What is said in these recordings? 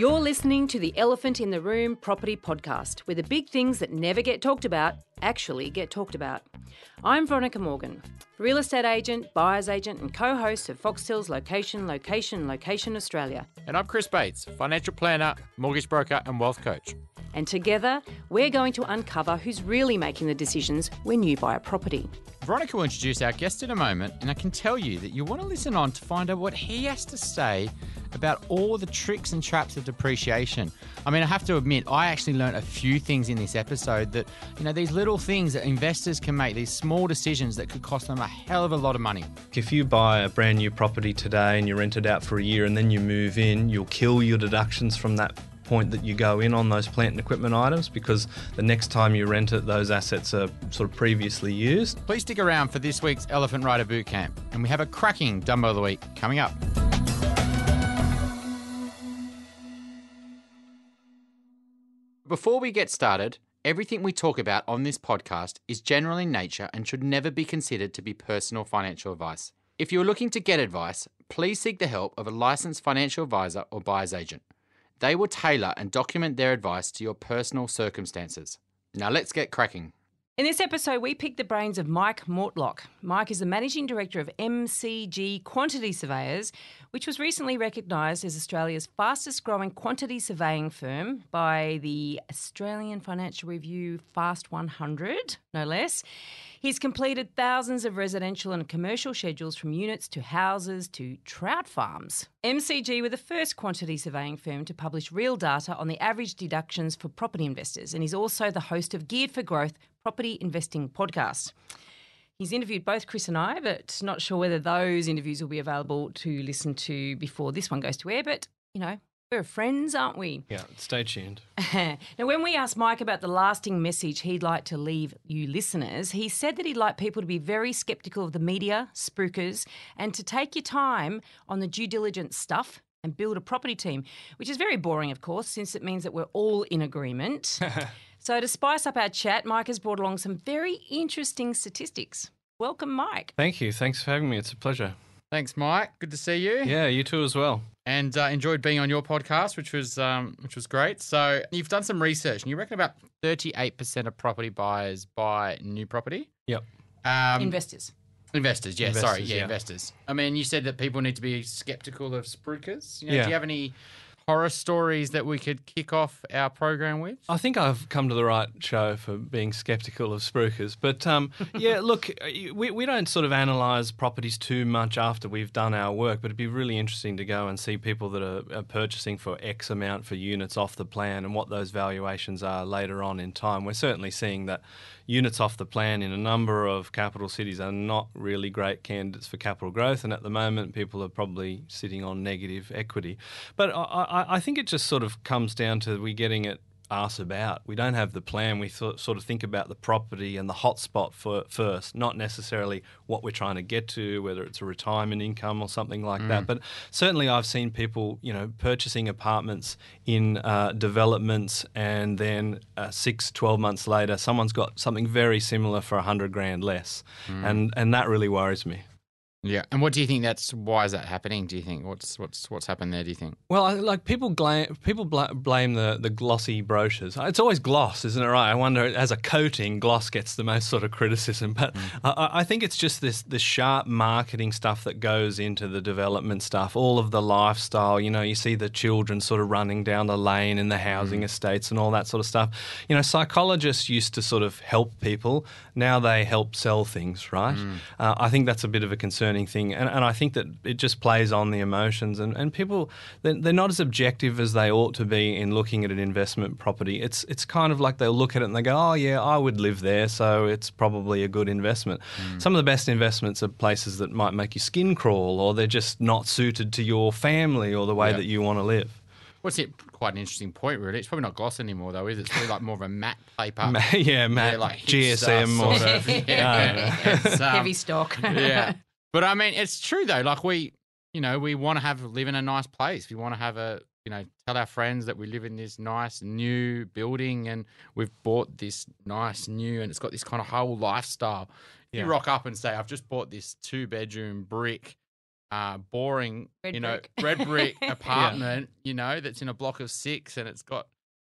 You're listening to the Elephant in the Room Property Podcast, where the big things that never get talked about actually get talked about. I'm Veronica Morgan, real estate agent, buyer's agent, and co host of Foxtel's Location, Location, Location Australia. And I'm Chris Bates, financial planner, mortgage broker, and wealth coach. And together, we're going to uncover who's really making the decisions when you buy a property. Veronica will introduce our guest in a moment, and I can tell you that you want to listen on to find out what he has to say about all the tricks and traps of depreciation. I mean, I have to admit, I actually learned a few things in this episode that, you know, these little things that investors can make, these small decisions that could cost them a hell of a lot of money. If you buy a brand new property today and you rent it out for a year and then you move in, you'll kill your deductions from that point that you go in on those plant and equipment items because the next time you rent it, those assets are sort of previously used. Please stick around for this week's Elephant Rider Bootcamp, and we have a cracking Dumbo of the Week coming up. Before we get started, everything we talk about on this podcast is general in nature and should never be considered to be personal financial advice. If you're looking to get advice, please seek the help of a licensed financial advisor or buyer's agent. They will tailor and document their advice to your personal circumstances. Now let's get cracking. In this episode, we pick the brains of Mike Mortlock. Mike is the managing director of MCG Quantity Surveyors, which was recently recognised as Australia's fastest growing quantity surveying firm by the Australian Financial Review Fast 100, no less. He's completed thousands of residential and commercial schedules from units to houses to trout farms. MCG were the first quantity surveying firm to publish real data on the average deductions for property investors, and he's also the host of Geared for Growth Property Investing podcast. He's interviewed both Chris and I, but not sure whether those interviews will be available to listen to before this one goes to air. But, you know, we're friends, aren't we? Yeah, stay tuned. now, when we asked Mike about the lasting message he'd like to leave you listeners, he said that he'd like people to be very skeptical of the media, spruikers, and to take your time on the due diligence stuff and build a property team, which is very boring, of course, since it means that we're all in agreement. so, to spice up our chat, Mike has brought along some very interesting statistics. Welcome, Mike. Thank you. Thanks for having me. It's a pleasure. Thanks, Mike. Good to see you. Yeah, you too as well. And uh, enjoyed being on your podcast, which was um, which was great. So you've done some research, and you reckon about thirty eight percent of property buyers buy new property. Yep. Um, Investors. Investors, yeah, Investors, sorry, yeah, yeah. investors. I mean, you said that people need to be skeptical of spruikers. You know, Yeah. Do you have any horror stories that we could kick off our program with? I think I've come to the right show for being skeptical of spruikers. But um, yeah, look, we, we don't sort of analyse properties too much after we've done our work, but it'd be really interesting to go and see people that are, are purchasing for X amount for units off the plan and what those valuations are later on in time. We're certainly seeing that units off the plan in a number of capital cities are not really great candidates for capital growth, and at the moment, people are probably sitting on negative equity. But I, I, I think it just sort of comes down to we getting it asked about. We don't have the plan. We th- sort of think about the property and the hotspot for first, not necessarily what we're trying to get to, whether it's a retirement income or something like that. But certainly, I've seen people, you know, purchasing apartments in uh, developments, and then uh, six, 12 months later, someone's got something very similar for a hundred grand less, and and that really worries me. Yeah, and what do you think? That's why is that happening? Do you think what's what's what's happened there? Do you think? Well, like people blame people bla- blame the, the glossy brochures. It's always gloss, isn't it? Right? I wonder as a coating, gloss gets the most sort of criticism, but mm. I- I, I think it's just this this sharp marketing stuff that goes into the development stuff. All of the lifestyle, you know, you see the children sort of running down the lane in the housing mm. estates and all that sort of stuff. You know, psychologists used to sort of help people. Now they help sell things, right? Mm. Uh, I think that's a bit of a concerning thing, and, and I think that it just plays on the emotions, and, and people they're, they're not as objective as they ought to be in looking at an investment property. It's it's kind of like they'll look at it and they go, oh yeah, I would live there, so it's probably a good investment. Some of the best investments are places that might make your skin crawl, or they're just not suited to your family or the way Yeah. that you want to live. What's it? Quite an interesting point, really. It's probably not gloss anymore, though, is it? It's probably like more of a matte paper. Yeah, Matt, Yeah, like GSM or sort of. Yeah. It's, um, Heavy stock. yeah. But I mean, it's true though. Like we, you know, we want to have live in a nice place. We want to have a, you know, tell our friends that we live in this nice new building and we've bought this nice new and it's got this kind of whole lifestyle. Yeah. You rock up and say, "I've just bought this two bedroom brick uh, boring, Red you know, brick. red brick apartment, you know, that's in a block of six and it's got,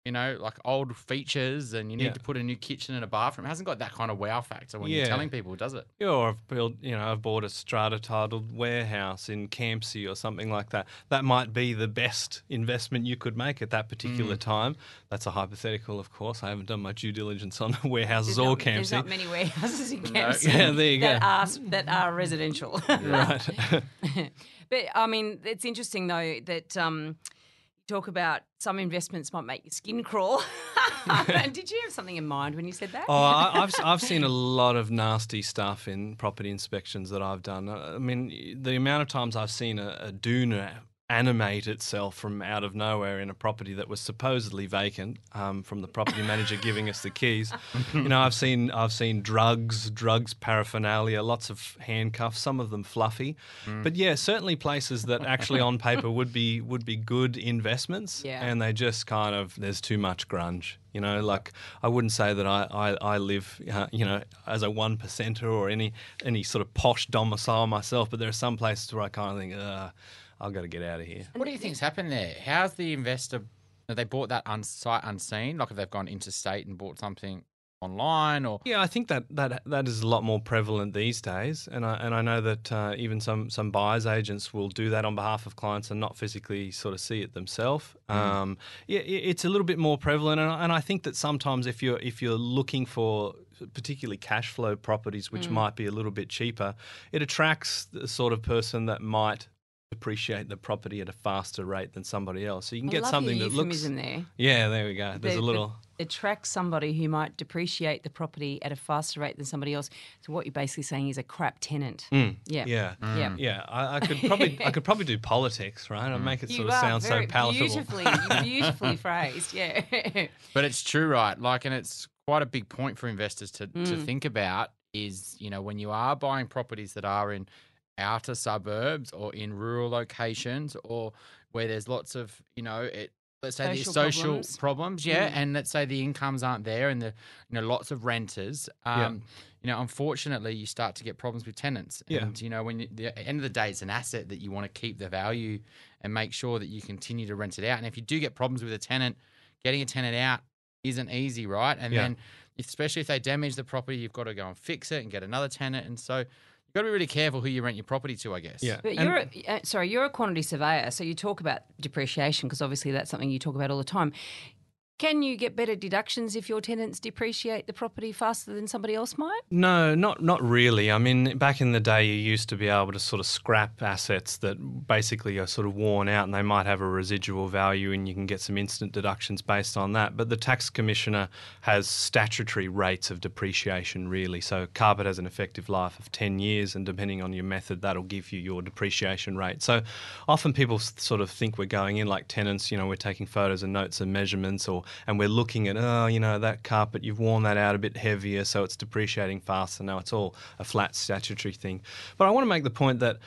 you know, like old features and you need Yeah. to put a new kitchen and a bathroom. It hasn't got that kind of wow factor when Yeah. you're telling people, does it? Yeah, or I've built, you know, I've bought a strata titled warehouse in Campsie or something like that. That might be the best investment you could make at that particular Mm. time. That's a hypothetical, of course. I haven't done my due diligence on warehouses There's or not, there's Campsie. not many warehouses in No. Campsie Yeah, there you that go. are that are residential. Right. But I mean, it's interesting though that um, you talk about some investments might make your skin crawl. Did you have something in mind when you said that? Oh, I, I've I've seen a lot of nasty stuff in property inspections that I've done. I mean, the amount of times I've seen a, a dune animate itself from out of nowhere in a property that was supposedly vacant, um, from the property manager giving us the keys. You know, I've seen I've seen drugs, drugs paraphernalia, lots of handcuffs, some of them fluffy, but yeah, certainly places that actually on paper would be would be good investments, Yeah. and they just kind of there's too much grunge. You know, like I wouldn't say that I, I, I live, uh, you know, as a one percenter or any any sort of posh domicile myself, but there are some places where I kind of think, uh, I've got to get out of here. What do you think's happened there? How's the investor? Have they bought that un- sight unseen? Like, if they've gone interstate and bought something online, or Yeah, I think that, that that is a lot more prevalent these days, and I and I know that uh, even some some buyers agents will do that on behalf of clients and not physically sort of see it themselves. Um, yeah, i- it's a little bit more prevalent, and I, and I think that sometimes if you're if you're looking for particularly cash flow properties, which might be a little bit cheaper, it attracts the sort of person that might depreciate the property at a faster rate than somebody else. So you can I get love something your that looks. euphemism there. Yeah, there we go. There's The- a the- little. attract somebody who might depreciate the property at a faster rate than somebody else. So what you're basically saying is a crap tenant. Yeah. Yeah. Yeah. Yeah, I, I could probably I could probably do politics, right? I'd make it You sort of are sound so very palatable. Beautifully, beautifully phrased. Yeah. But it's true, right? Like, and it's quite a big point for investors to, to Mm. think about is, you know, when you are buying properties that are in outer suburbs or in rural locations or where there's lots of, you know, it, let's say the Social social problems. problems, yeah, Mm. and let's say the incomes aren't there and the, you know, lots of renters. Um, You know, unfortunately, you start to get problems with tenants. Yeah. And, you know, when you, the end of the day, it's an asset that you want to keep the value and make sure that you continue to rent it out. And if you do get problems with a tenant, getting a tenant out isn't easy, right? And Yeah. then, especially if they damage the property, you've got to go and fix it and get another tenant. And so you've got to be really careful who you rent your property to, I guess. Yeah. But And- you're a, uh, sorry, you're a quantity surveyor, so you talk about depreciation because obviously that's something you talk about all the time. Can you get better deductions if your tenants depreciate the property faster than somebody else might? No, not not really. I mean, back in the day, you used to be able to sort of scrap assets that basically are sort of worn out, and they might have a residual value, and you can get some instant deductions based on that. But the tax commissioner has statutory rates of depreciation, really. So carpet has an effective life of ten years, and depending on your method, that'll give you your depreciation rate. So often people sort of think we're going in like tenants. You know, we're taking photos and notes and measurements, or and we're looking at oh, you know, that carpet you've worn that out a bit heavier, so it's depreciating faster. Now it's all a flat statutory thing. But I want to make the point that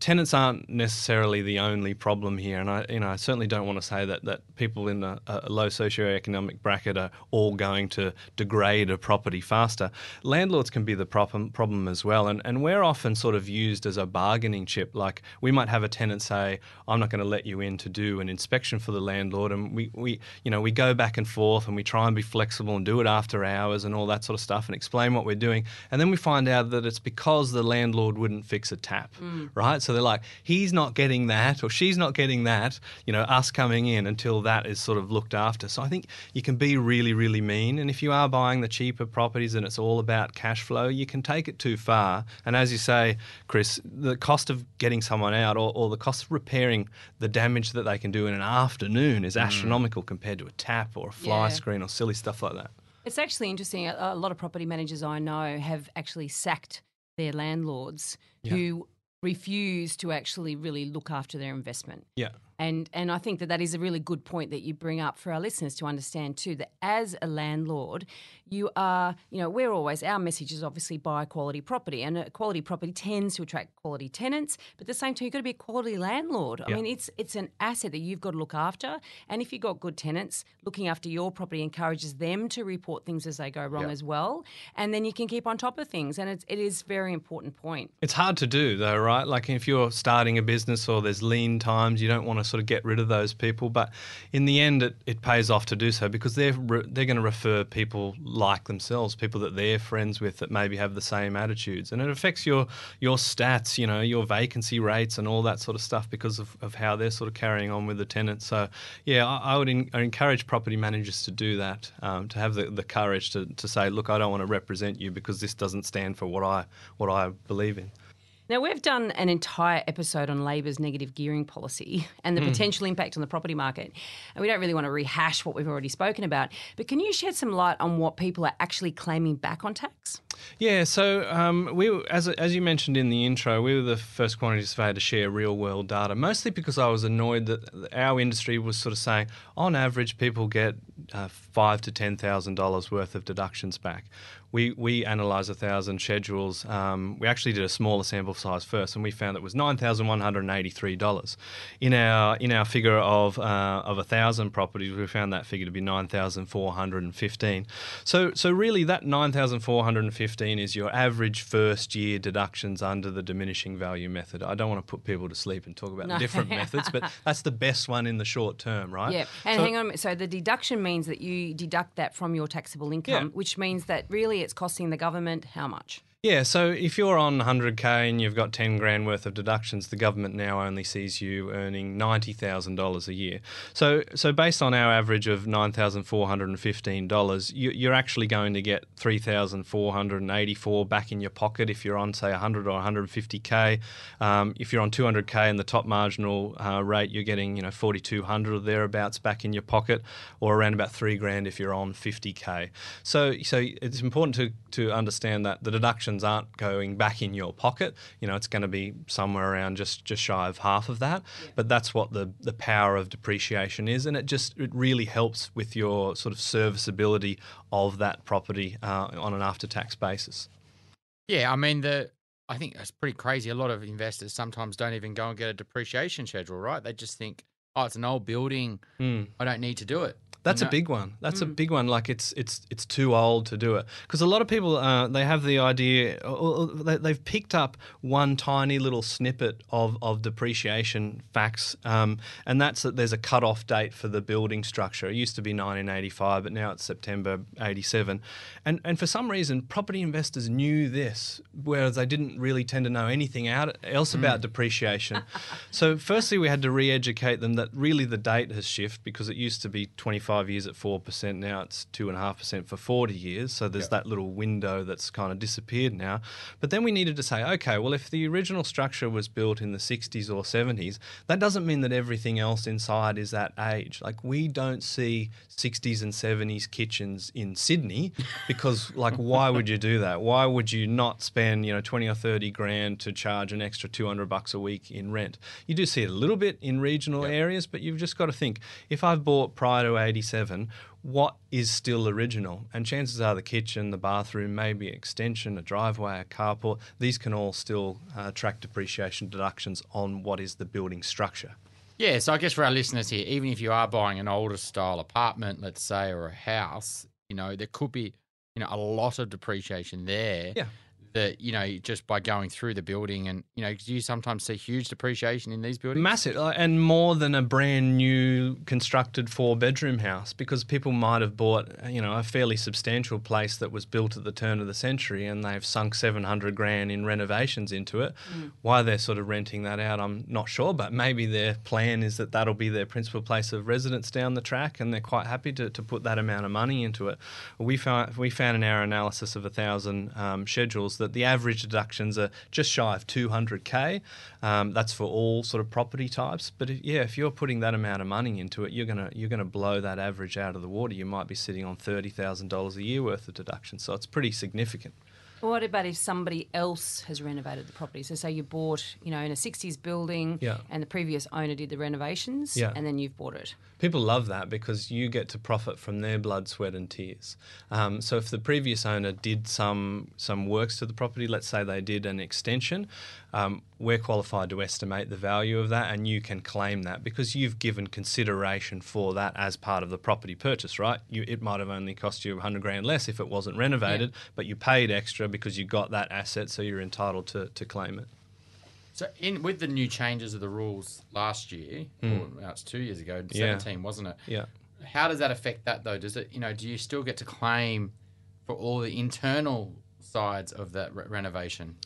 tenants aren't necessarily the only problem here, and I, you know, I certainly don't want to say that that people in a, a low socioeconomic bracket are all going to degrade a property faster. Landlords can be the problem problem as well, and and we're often sort of used as a bargaining chip. Like we might have a tenant say, "I'm not going to let you in to do an inspection for the landlord," and we we you know we go back and forth and we try and be flexible and do it after hours and all that sort of stuff and explain what we're doing, and then we find out that it's because the landlord wouldn't fix a tap, mm. right? So they're like, he's not getting that or she's not getting that, you know, us coming in until that is sort of looked after. So I think you can be really, really mean. And if you are buying the cheaper properties and it's all about cash flow, you can take it too far. And as you say, Chris, the cost of getting someone out or, or the cost of repairing the damage that they can do in an afternoon is mm. astronomical compared to a tap or a fly Yeah. screen or silly stuff like that. It's actually interesting. A, a lot of property managers I know have actually sacked their landlords Yeah. who refuse to actually really look after their investment. Yeah. And and I think that that is a really good point that you bring up for our listeners to understand too that as a landlord, you are, you know, we're always our message is obviously buy quality property, and a quality property tends to attract quality tenants. But at the same time, you've got to be a quality landlord. I mean, it's it's an asset that you've got to look after, and if you've got good tenants, looking after your property encourages them to report things as they go wrong as well, and then you can keep on top of things. And it's, it is a very important point. It's hard to do though, right? Like if you're starting a business or there's lean times, you don't want to sort of get rid of those people. But in the end, it, it pays off to do so because they're re- they're going to refer people like themselves, people that they're friends with that maybe have the same attitudes, and it affects your your stats, you know, your vacancy rates and all that sort of stuff because of, of how they're sort of carrying on with the tenants. So yeah, I, I would in, I encourage property managers to do that, um, to have the, the courage to, to say, look, I don't want to represent you because this doesn't stand for what I what I believe in. Now, we've done an entire episode on Labor's negative gearing policy and the hmm. potential impact on the property market. And we don't really want to rehash what we've already spoken about. But can you shed some light on what people are actually claiming back on tax? Yeah, so um, we, as as you mentioned in the intro, we were the first quantity surveyor to share real world data. Mostly because I was annoyed that our industry was sort of saying, on average, people get uh, five to ten thousand dollars worth of deductions back. We we analysed a thousand schedules. Um, we actually did a smaller sample size first, and we found that it was nine thousand one hundred eighty three dollars. In our in our figure of uh, of a thousand properties, we found that figure to be nine thousand four hundred and fifteen. So so really, that nine thousand four hundred and fifteen is your average first year deductions under the diminishing value method. I don't want to put people to sleep and talk about No. the different methods, but that's the best one in the short term, right? Yeah. And So- hang on, so the deduction means that you deduct that from your taxable income, Yeah. which means that really it's costing the government how much? Yeah, so if you're on 100k and you've got 10 grand worth of deductions, the government now only sees you earning $90,000 a year. So, so based on our average of $9,415, you, you're actually going to get 3,484 back in your pocket if you're on, say, 100 or 150k. Um, if you're on 200k and the top marginal uh, rate, you're getting you know 4,200 or thereabouts back in your pocket, or around about three grand if you're on 50k. So, so it's important to to understand that the aren't going back in your pocket. You know, it's going to be somewhere around just just shy of half of that. But that's what the the power of depreciation is, and it just it really helps with your sort of serviceability of that property uh, on an after tax basis. Yeah, I mean the. I think that's pretty crazy. A lot of investors sometimes don't even go and get a depreciation schedule, right? They just think, "Oh, it's an old building. Mm. I don't need to do it." That's a big one. That's a mm. big one. Like it's it's it's too old to do it because a lot of people uh, they have the idea or, or they, they've picked up one tiny little snippet of of depreciation facts, um, and that's that there's a cut off date for the building structure. It used to be 1985, but now it's September 87, and and for some reason property investors knew this, whereas they didn't really tend to know anything out else about mm. depreciation. so firstly, we had to re-educate them that really the date has shifted because it used to be 25 years at 4%, now it's 2.5% for 40 years. So there's that little window that's kind of disappeared now. But then we needed to say, okay, well, if the original structure was built in the 60s or 70s, that doesn't mean that everything else inside is that age. Like we don't see 60s and 70s kitchens in Sydney because, like, why would you do that? Why would you not spend, you know, 20 or 30 grand to charge an extra 200 bucks a week in rent? You do see it a little bit in regional areas, but you've just got to think if I've bought prior to 87, what is still original? And chances are the kitchen, the bathroom, maybe extension, a driveway, a carport, these can all still uh, attract depreciation deductions on what is the building structure. Yeah, so I guess for our listeners here, even if you are buying an older style apartment, let's say, or a house, you know, there could be, you know, a lot of depreciation there. Yeah. That you know, just by going through the building, and you know, do you sometimes see huge depreciation in these buildings? Massive, and more than a brand new constructed four bedroom house because people might have bought, you know, a fairly substantial place that was built at the turn of the century and they've sunk 700 grand in renovations into it. Why they're sort of renting that out, I'm not sure, but maybe their plan is that that'll be their principal place of residence down the track and they're quite happy to, to put that amount of money into it. We found, we found in our analysis of a thousand um, schedules that the average deductions are just shy of 200k. Um, that's for all sort of property types. But if, yeah, if you're putting that amount of money into it, you're gonna you're gonna blow that average out of the water. You might be sitting on thirty thousand dollars a year worth of deductions. So it's pretty significant. What about if somebody else has renovated the property? So, say you bought, you know, in a 60s building Yeah. and the previous owner did the renovations Yeah. and then you've bought it. People love that because you get to profit from their blood, sweat, and tears. Um, so if the previous owner did some some works to the property, let's say they did an extension, um, we're qualified to estimate the value of that, and you can claim that because you've given consideration for that as part of the property purchase, right? You, it might have only cost you 100 grand less if it wasn't renovated, but you paid extra because you got that asset, so you're entitled to, to claim it. So, in with the new changes of the rules last year, or no, it's two years ago, Hmm. Yeah. seventeen, wasn't it? Yeah. How does that affect that though? Does it, you know, do you still get to claim for all the internal sides of that re- renovation?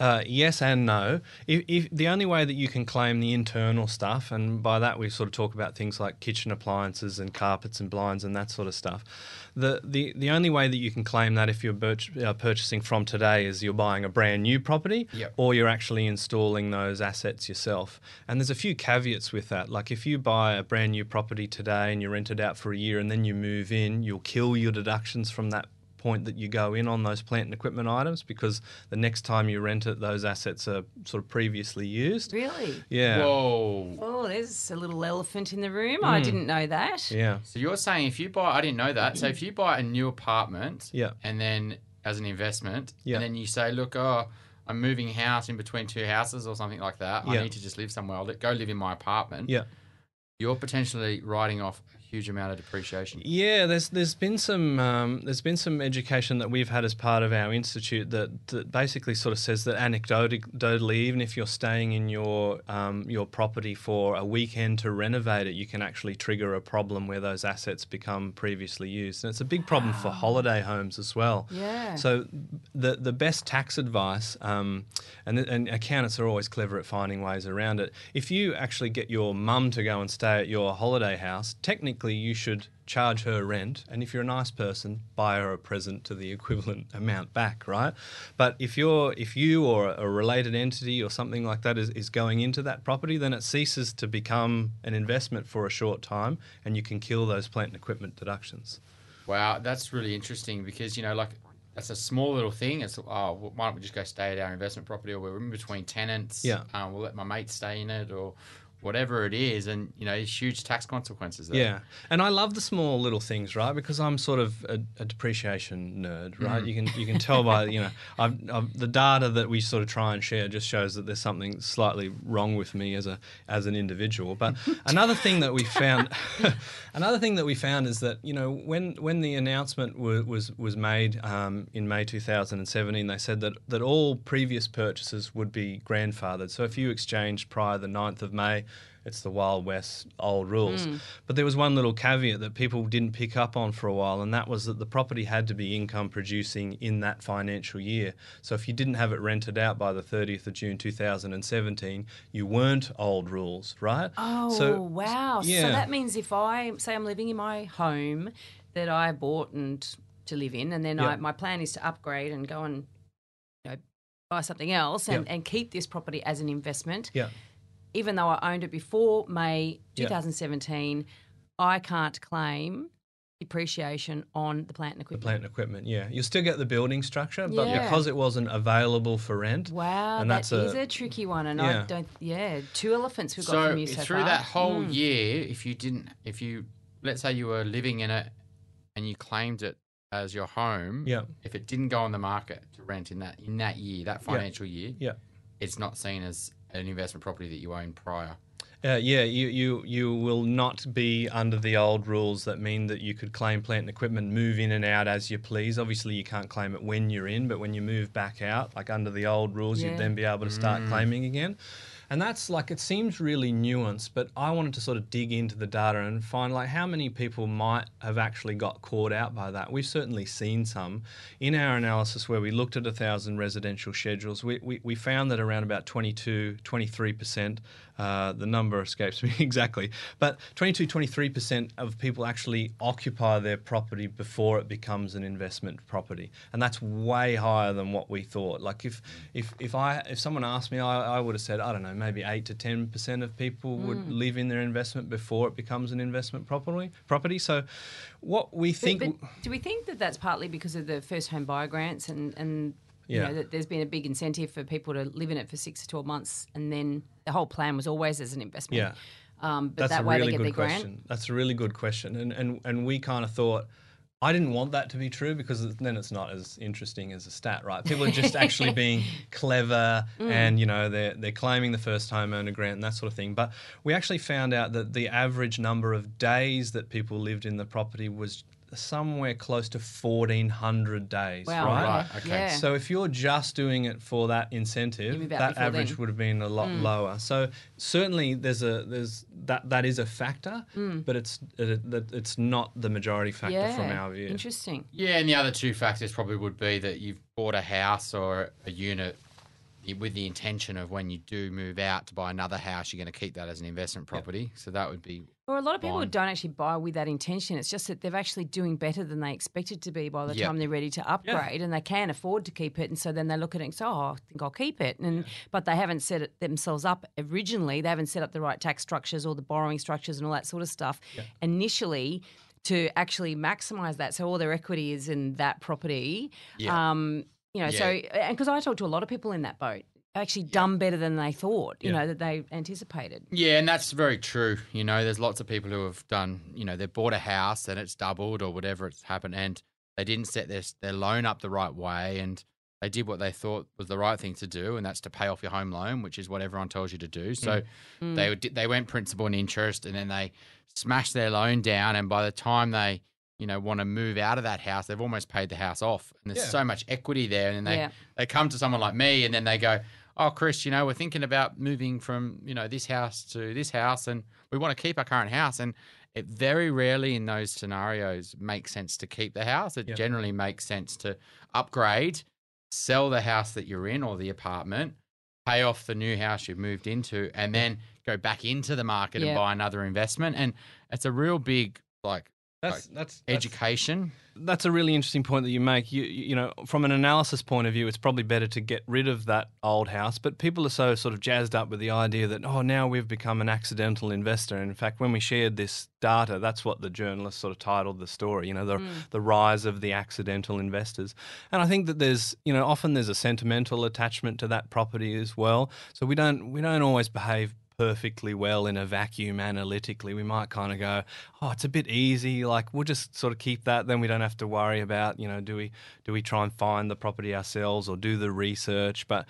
Uh, yes and no. If, if the only way that you can claim the internal stuff, and by that we sort of talk about things like kitchen appliances and carpets and blinds and that sort of stuff, the the, the only way that you can claim that if you're uh, purchasing from today is you're buying a brand new property, Yep. or you're actually installing those assets yourself. And there's a few caveats with that. Like if you buy a brand new property today and you rent it out for a year and then you move in, you'll kill your deductions from that point that you go in on those plant and equipment items because the next time you rent it, those assets are sort of previously used. Really? Yeah. Whoa. Oh, there's a little elephant in the room. I didn't know that. Hmm. Yeah. So you're saying if you buy, I didn't know that. So if you buy a new apartment, Yeah. and then as an investment, Yeah. and then you say, look, oh, I'm moving house in between two houses or something like that. Yeah. I need to just live somewhere. I'll go live in my apartment. Yeah. You're potentially writing off a huge amount of depreciation. Yeah, there's there's been some um, there's been some education that we've had as part of our institute that, that basically sort of says that anecdotally, even if you're staying in your um, your property for a weekend to renovate it, you can actually trigger a problem where those assets become previously used, and it's a big problem for holiday homes as well. Yeah. So the the best tax advice, um, and and accountants are always clever at finding ways around it. If you actually get your mum to go and stay at your holiday house, technically you should charge her rent, and if you're a nice person, buy her a present to the equivalent amount back, right? But if you're if you or a related entity or something like that is, is going into that property, then it ceases to become an investment for a short time, and you can kill those plant and equipment deductions. Wow, that's really interesting because you know, like that's a small little thing. It's oh, well, why don't we just go stay at our investment property, or we're in between tenants? Yeah. um, we'll let my mate stay in it, or whatever it is, and you know, huge tax consequences there. Yeah, and I love the small little things, right? Because I'm sort of a, a depreciation nerd, right? You can you can tell by you know I've, I've, the data that we sort of try and share just shows that there's something slightly wrong with me as a as an individual. But another thing that we found, another thing that we found is that you know when when the announcement was was, was made um, in May 2017, they said that that all previous purchases would be grandfathered. So if you exchanged prior the 9th of May it's the Wild West old rules. Hmm. But there was one little caveat that people didn't pick up on for a while, and that was that the property had to be income producing in that financial year. So if you didn't have it rented out by the 30th of June 2017, you weren't old rules, right? Oh, so, wow. yeah. So that means if I say I'm living in my home that I bought and to live in, and then Yeah. I, my plan is to upgrade and go and you know buy something else and, Yeah. and keep this property as an investment, Yeah. Even though I owned it before May Yeah. 2017, I can't claim depreciation on the plant and equipment. The plant and equipment, yeah. You'll still get the building structure, but Yeah. because it wasn't available for rent, Wow, And that that's is a- a, tricky one, and Yeah. I don't. Yeah, two elephants we've got from you so through far. that whole Mm. year, if you didn't, if you let's say you were living in it and you claimed it as your home, Yeah. if it didn't go on the market to rent in that in that year, that financial year, yeah. it's not seen as an investment property that you own prior. Uh, yeah, you, you you will not be under the old rules that mean that you could claim plant and equipment, move in and out as you please. Obviously, you can't claim it when you're in, but when you move back out, like under the old rules, Yeah. you'd then be able to start claiming again. And that's like it seems really nuanced, but I wanted to sort of dig into the data and find like how many people might have actually got caught out by that. We've certainly seen some in our analysis where we looked at a thousand residential schedules. We, we, we found that around about 22, 23 percent. Uh, the number escapes me exactly, but 22, 23% of people actually occupy their property before it becomes an investment property, and that's way higher than what we thought. Like if if if I if someone asked me, I, I would have said I don't know, maybe eight to 10% of people would live in their investment before it becomes an investment property. Property. So, what we But- think. but do we think that that's partly because of the first home buyer grants and, and You Yeah. know, that there's been a big incentive for people to live in it for six to 12 months. And then the whole plan was always as an investment. Yeah. Um, but That's that a way really they get good their question. grant. That's a really good question, and and and we kind of thought. I didn't want that to be true because then it's not as interesting as a stat, right? People are just actually being clever Mm. and, you know, they're, they're claiming the first homeowner grant and that sort of thing. But we actually found out that the average number of days that people lived in the property was somewhere close to 1,400 days, Wow. right? Right, okay. Yeah. So if you're just doing it for that incentive, that average then. would have been a lot Mm. lower. So certainly there's a there's that that is a factor, but it's it, it, it's not the majority factor Mm. yeah. from our view. Interesting. Yeah, and the other two factors probably would be that you've bought a house or a unit with the intention of when you do move out to buy another house, you're going to keep that as an investment property. So that would be Or a lot of people Fine. don't actually buy with that intention. It's just that they're actually doing better than they expected to be by the Yep. time they're ready to upgrade, and they can afford to keep it. And so then they look at it and say, "Oh, I think I'll keep it." And but they haven't set it themselves up originally. They haven't set up the right tax structures or the borrowing structures and all that sort of stuff initially to actually maximize that. So all their equity is in that property. Yeah. Um, you know, so and because I talk to a lot of people in that boat, actually done better than they thought. You Yeah. know that they anticipated. Yeah, and that's very true. You know, there's lots of people who have done, you know, they've bought a house and it's doubled or whatever it's happened, and they didn't set their their loan up the right way, and they did what they thought was the right thing to do, and that's to pay off your home loan, which is what everyone tells you to do. So mm. they mm. they went principal and interest, and then they smashed their loan down, and by the time they you know want to move out of that house, they've almost paid the house off, and there's Yeah. so much equity there, and then they Yeah. they come to someone like me, and then they go, "Oh, Chris, you know, we're thinking about moving from you know this house to this house, and we want to keep our current house." And it very rarely in those scenarios makes sense to keep the house. It Yeah. generally makes sense to upgrade, sell the house that you're in or the apartment, pay off the new house you've moved into, and then go back into the market Yeah. and buy another investment. And it's a real big like That's that's, that's education. that's a really interesting point that you make. You you know, from an analysis point of view, it's probably better to get rid of that old house. But people are so sort of jazzed up with the idea that oh, now we've become an accidental investor. And in fact, when we shared this data, that's what the journalist sort of titled the story. You know, the hmm. the rise of the accidental investors. And I think that there's you know often there's a sentimental attachment to that property as well. So we don't we don't always behave perfectly well in a vacuum analytically. We might kind of go, oh, it's a bit easy. Like we'll just sort of keep that. Then we don't have to worry about, you know, do we do we try and find the property ourselves or do the research? But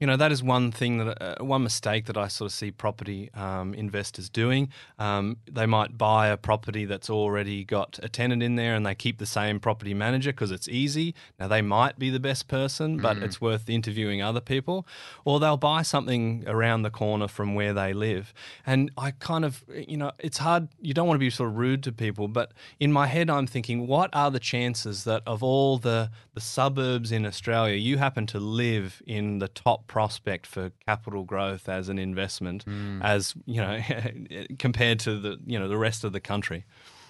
you know that is one thing that uh, one mistake that I sort of see property um, investors doing. Um, they might buy a property that's already got a tenant in there, and they keep the same property manager because it's easy. Now they might be the best person, but it's worth interviewing other people, or they'll buy something around the corner from where they live. And I kind of, you know, it's hard. You don't want to be sort of rude to people, but in my head, I'm thinking, what are the chances that of all the the suburbs in Australia, you happen to live in the top prospect for capital growth as an investment, hmm. as you know, compared to the you know the rest of the country.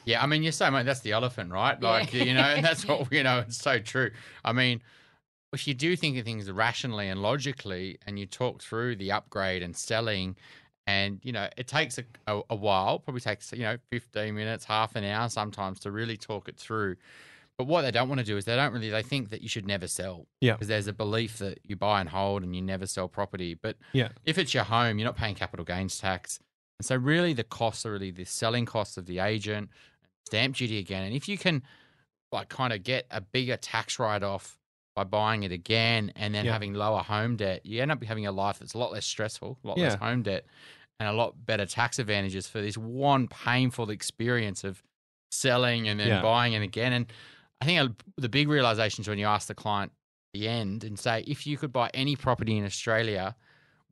Yeah, I mean, you're saying mate, that's the elephant, right? Like, you know, and that's what you know. It's so true. I mean, if you do think of things rationally and logically, and you talk through the upgrade and selling, and you know, it takes a, a, a while. Probably takes you know, 15 minutes, half an hour sometimes to really talk it through. But what they don't want to do is they don't really they think that you should never sell. Yeah. Because there's a belief that you buy and hold and you never sell property. But Yeah. if it's your home, you're not paying capital gains tax. And so really the costs are really the selling costs of the agent, stamp duty again. And if you can like kind of get a bigger tax write off by buying it again and then Yeah. having lower home debt, you end up having a life that's a lot less stressful, a lot less home debt, and a lot better tax advantages for this one painful experience of selling and then Yeah. buying it again. And I think the big realization is when you ask the client at the end and say, if you could buy any property in Australia,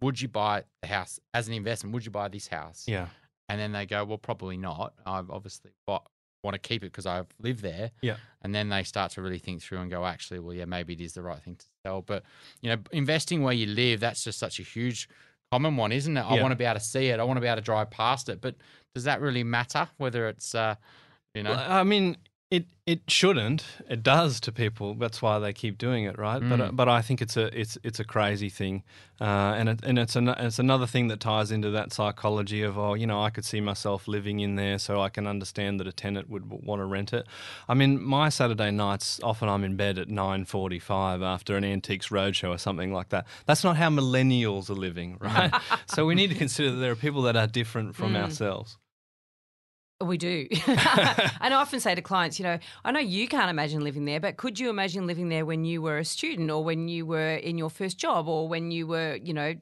would you buy the house as an investment? Would you buy this house? Yeah. And then they go, well, probably not. I've obviously bought, want to keep it because I've lived there. Yeah. And then they start to really think through and go, actually, well, yeah, maybe it is the right thing to sell. But, you know, investing where you live, that's just such a huge common one, isn't it? I Yeah. want to be able to see it. I want to be able to drive past it. But does that really matter whether it's, uh, you know? Well, I mean, It it shouldn't. It does to people. That's why they keep doing it, right? But uh, but I think it's a it's it's a crazy thing, uh, and it, and it's an, it's another thing that ties into that psychology of oh you know I could see myself living in there, so I can understand that a tenant would w- want to rent it. I mean, my Saturday nights often I'm in bed at nine forty five after an antiques roadshow or something like that. That's not how millennials are living, right? so we need to consider that there are people that are different from ourselves. We do. and I often say to clients, you know, I know you can't imagine living there, but could you imagine living there when you were a student or when you were in your first job or when you were, you know,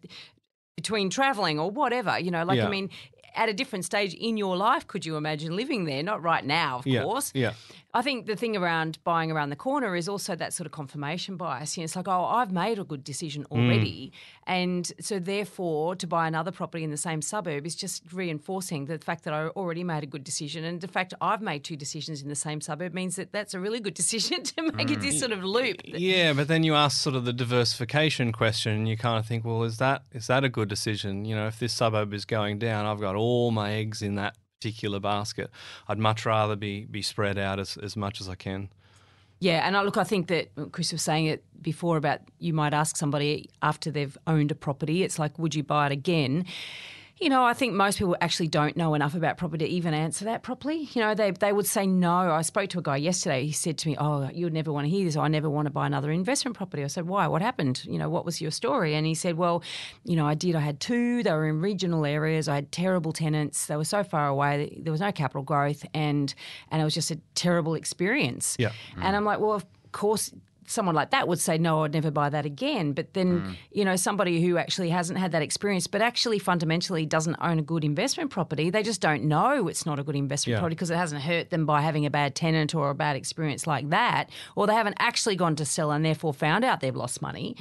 between traveling or whatever? You know, like, Yeah. I mean, at a different stage in your life, could you imagine living there? Not right now, of Yeah, course. yeah. I think the thing around buying around the corner is also that sort of confirmation bias. You know, it's like, oh, I've made a good decision Mm. already. And so, therefore, to buy another property in the same suburb is just reinforcing the fact that I already made a good decision. And the fact I've made two decisions in the same suburb means that that's a really good decision to make it this sort of loop. Yeah, but then you ask sort of the diversification question, and you kind of think, well, is that is that a good decision? You know, if this suburb is going down, I've got all my eggs in that particular basket. I'd much rather be be spread out as, as much as I can. Yeah, and I, look, I think that Chris was saying it before about you might ask somebody after they've owned a property, it's like, would you buy it again? You know, I think most people actually don't know enough about property to even answer that properly. You know, they, they would say no. I spoke to a guy yesterday. He said to me, Oh, you'd never want to hear this. I never want to buy another investment property. I said, Why? What happened? You know, what was your story? And he said, Well, you know, I did. I had two. They were in regional areas. I had terrible tenants. They were so far away. There was no capital growth. And, and it was just a terrible experience. Yeah. And I'm like, well, of course, someone like that would say, no, I'd never buy that again. But then, hmm. you know, somebody who actually hasn't had that experience, but actually fundamentally doesn't own a good investment property, they just don't know it's not a good investment Yeah. property because it hasn't hurt them by having a bad tenant or a bad experience like that, or they haven't actually gone to sell and therefore found out they've lost money.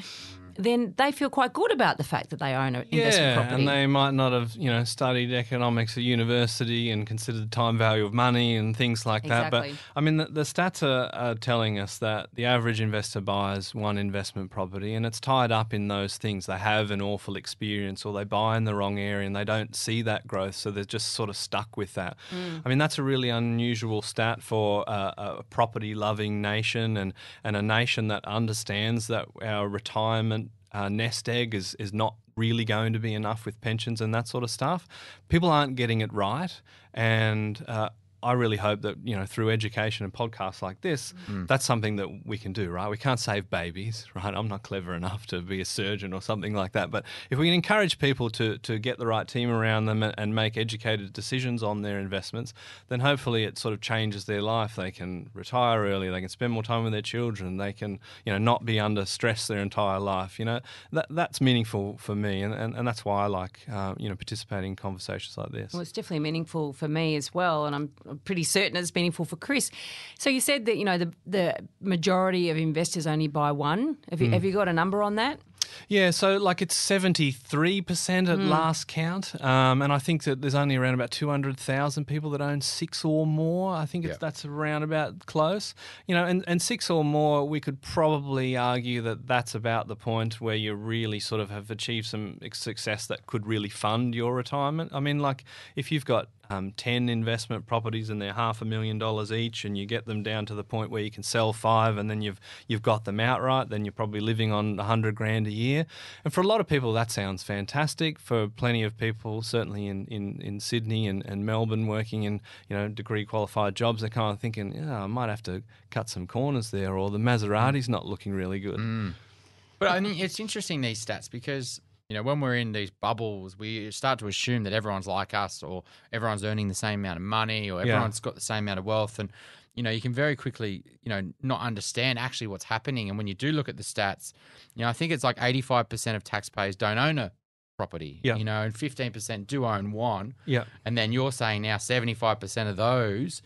Then they feel quite good about the fact that they own an investment yeah, property. and they might not have you know studied economics at university and considered the time value of money and things like that. But I mean, the, the stats are, are telling us that the average investor buys one investment property, and it's tied up in those things. They have an awful experience, or they buy in the wrong area, and they don't see that growth, so they're just sort of stuck with that. I mean, that's a really unusual stat for uh, a property-loving nation and and a nation that understands that our retirement uh, nest egg is is not really going to be enough with pensions and that sort of stuff. People aren't getting it right, and uh, I really hope that you know through education and podcasts like this, that's something that we can do. Right, we can't save babies. Right, I'm not clever enough to be a surgeon or something like that. But if we can encourage people to to get the right team around them and, and make educated decisions on their investments, then hopefully it sort of changes their life. They can retire early. They can spend more time with their children. They can you know not be under stress their entire life. You know that that's meaningful for me, and, and, and that's why I like uh, you know participating in conversations like this. Well, it's definitely meaningful for me as well, and I'm I'm pretty certain it's meaningful for Chris. So you said that you know the the majority of investors only buy one. Have you have you got a number on that? Yeah, so like it's seventy three percent at last count, um, and I think that there's only around about two hundred thousand people that own six or more. I think it's, Yeah. that's around about close, you know, and, and six or more. We could probably argue that that's about the point where you really sort of have achieved some success that could really fund your retirement. I mean, like if you've got um, 10 investment properties and they're half a million dollars each and you get them down to the point where you can sell five and then you've you've got them outright then you're probably living on 100 grand a year. And for a lot of people that sounds fantastic. For plenty of people certainly in, in, in Sydney and, and Melbourne working in you know degree qualified jobs they're kind of thinking yeah I might have to cut some corners there or the Maserati's not looking really good. But I mean, it's interesting these stats because you know when we're in these bubbles, we start to assume that everyone's like us, or everyone's earning the same amount of money, or Yeah. everyone's got the same amount of wealth, and you know you can very quickly you know not understand actually what's happening. And when you do look at the stats, you know I think it's like eighty five percent of taxpayers don't own a property, Yeah. you know, and fifteen percent do own one. yeah And then you're saying now 75% of those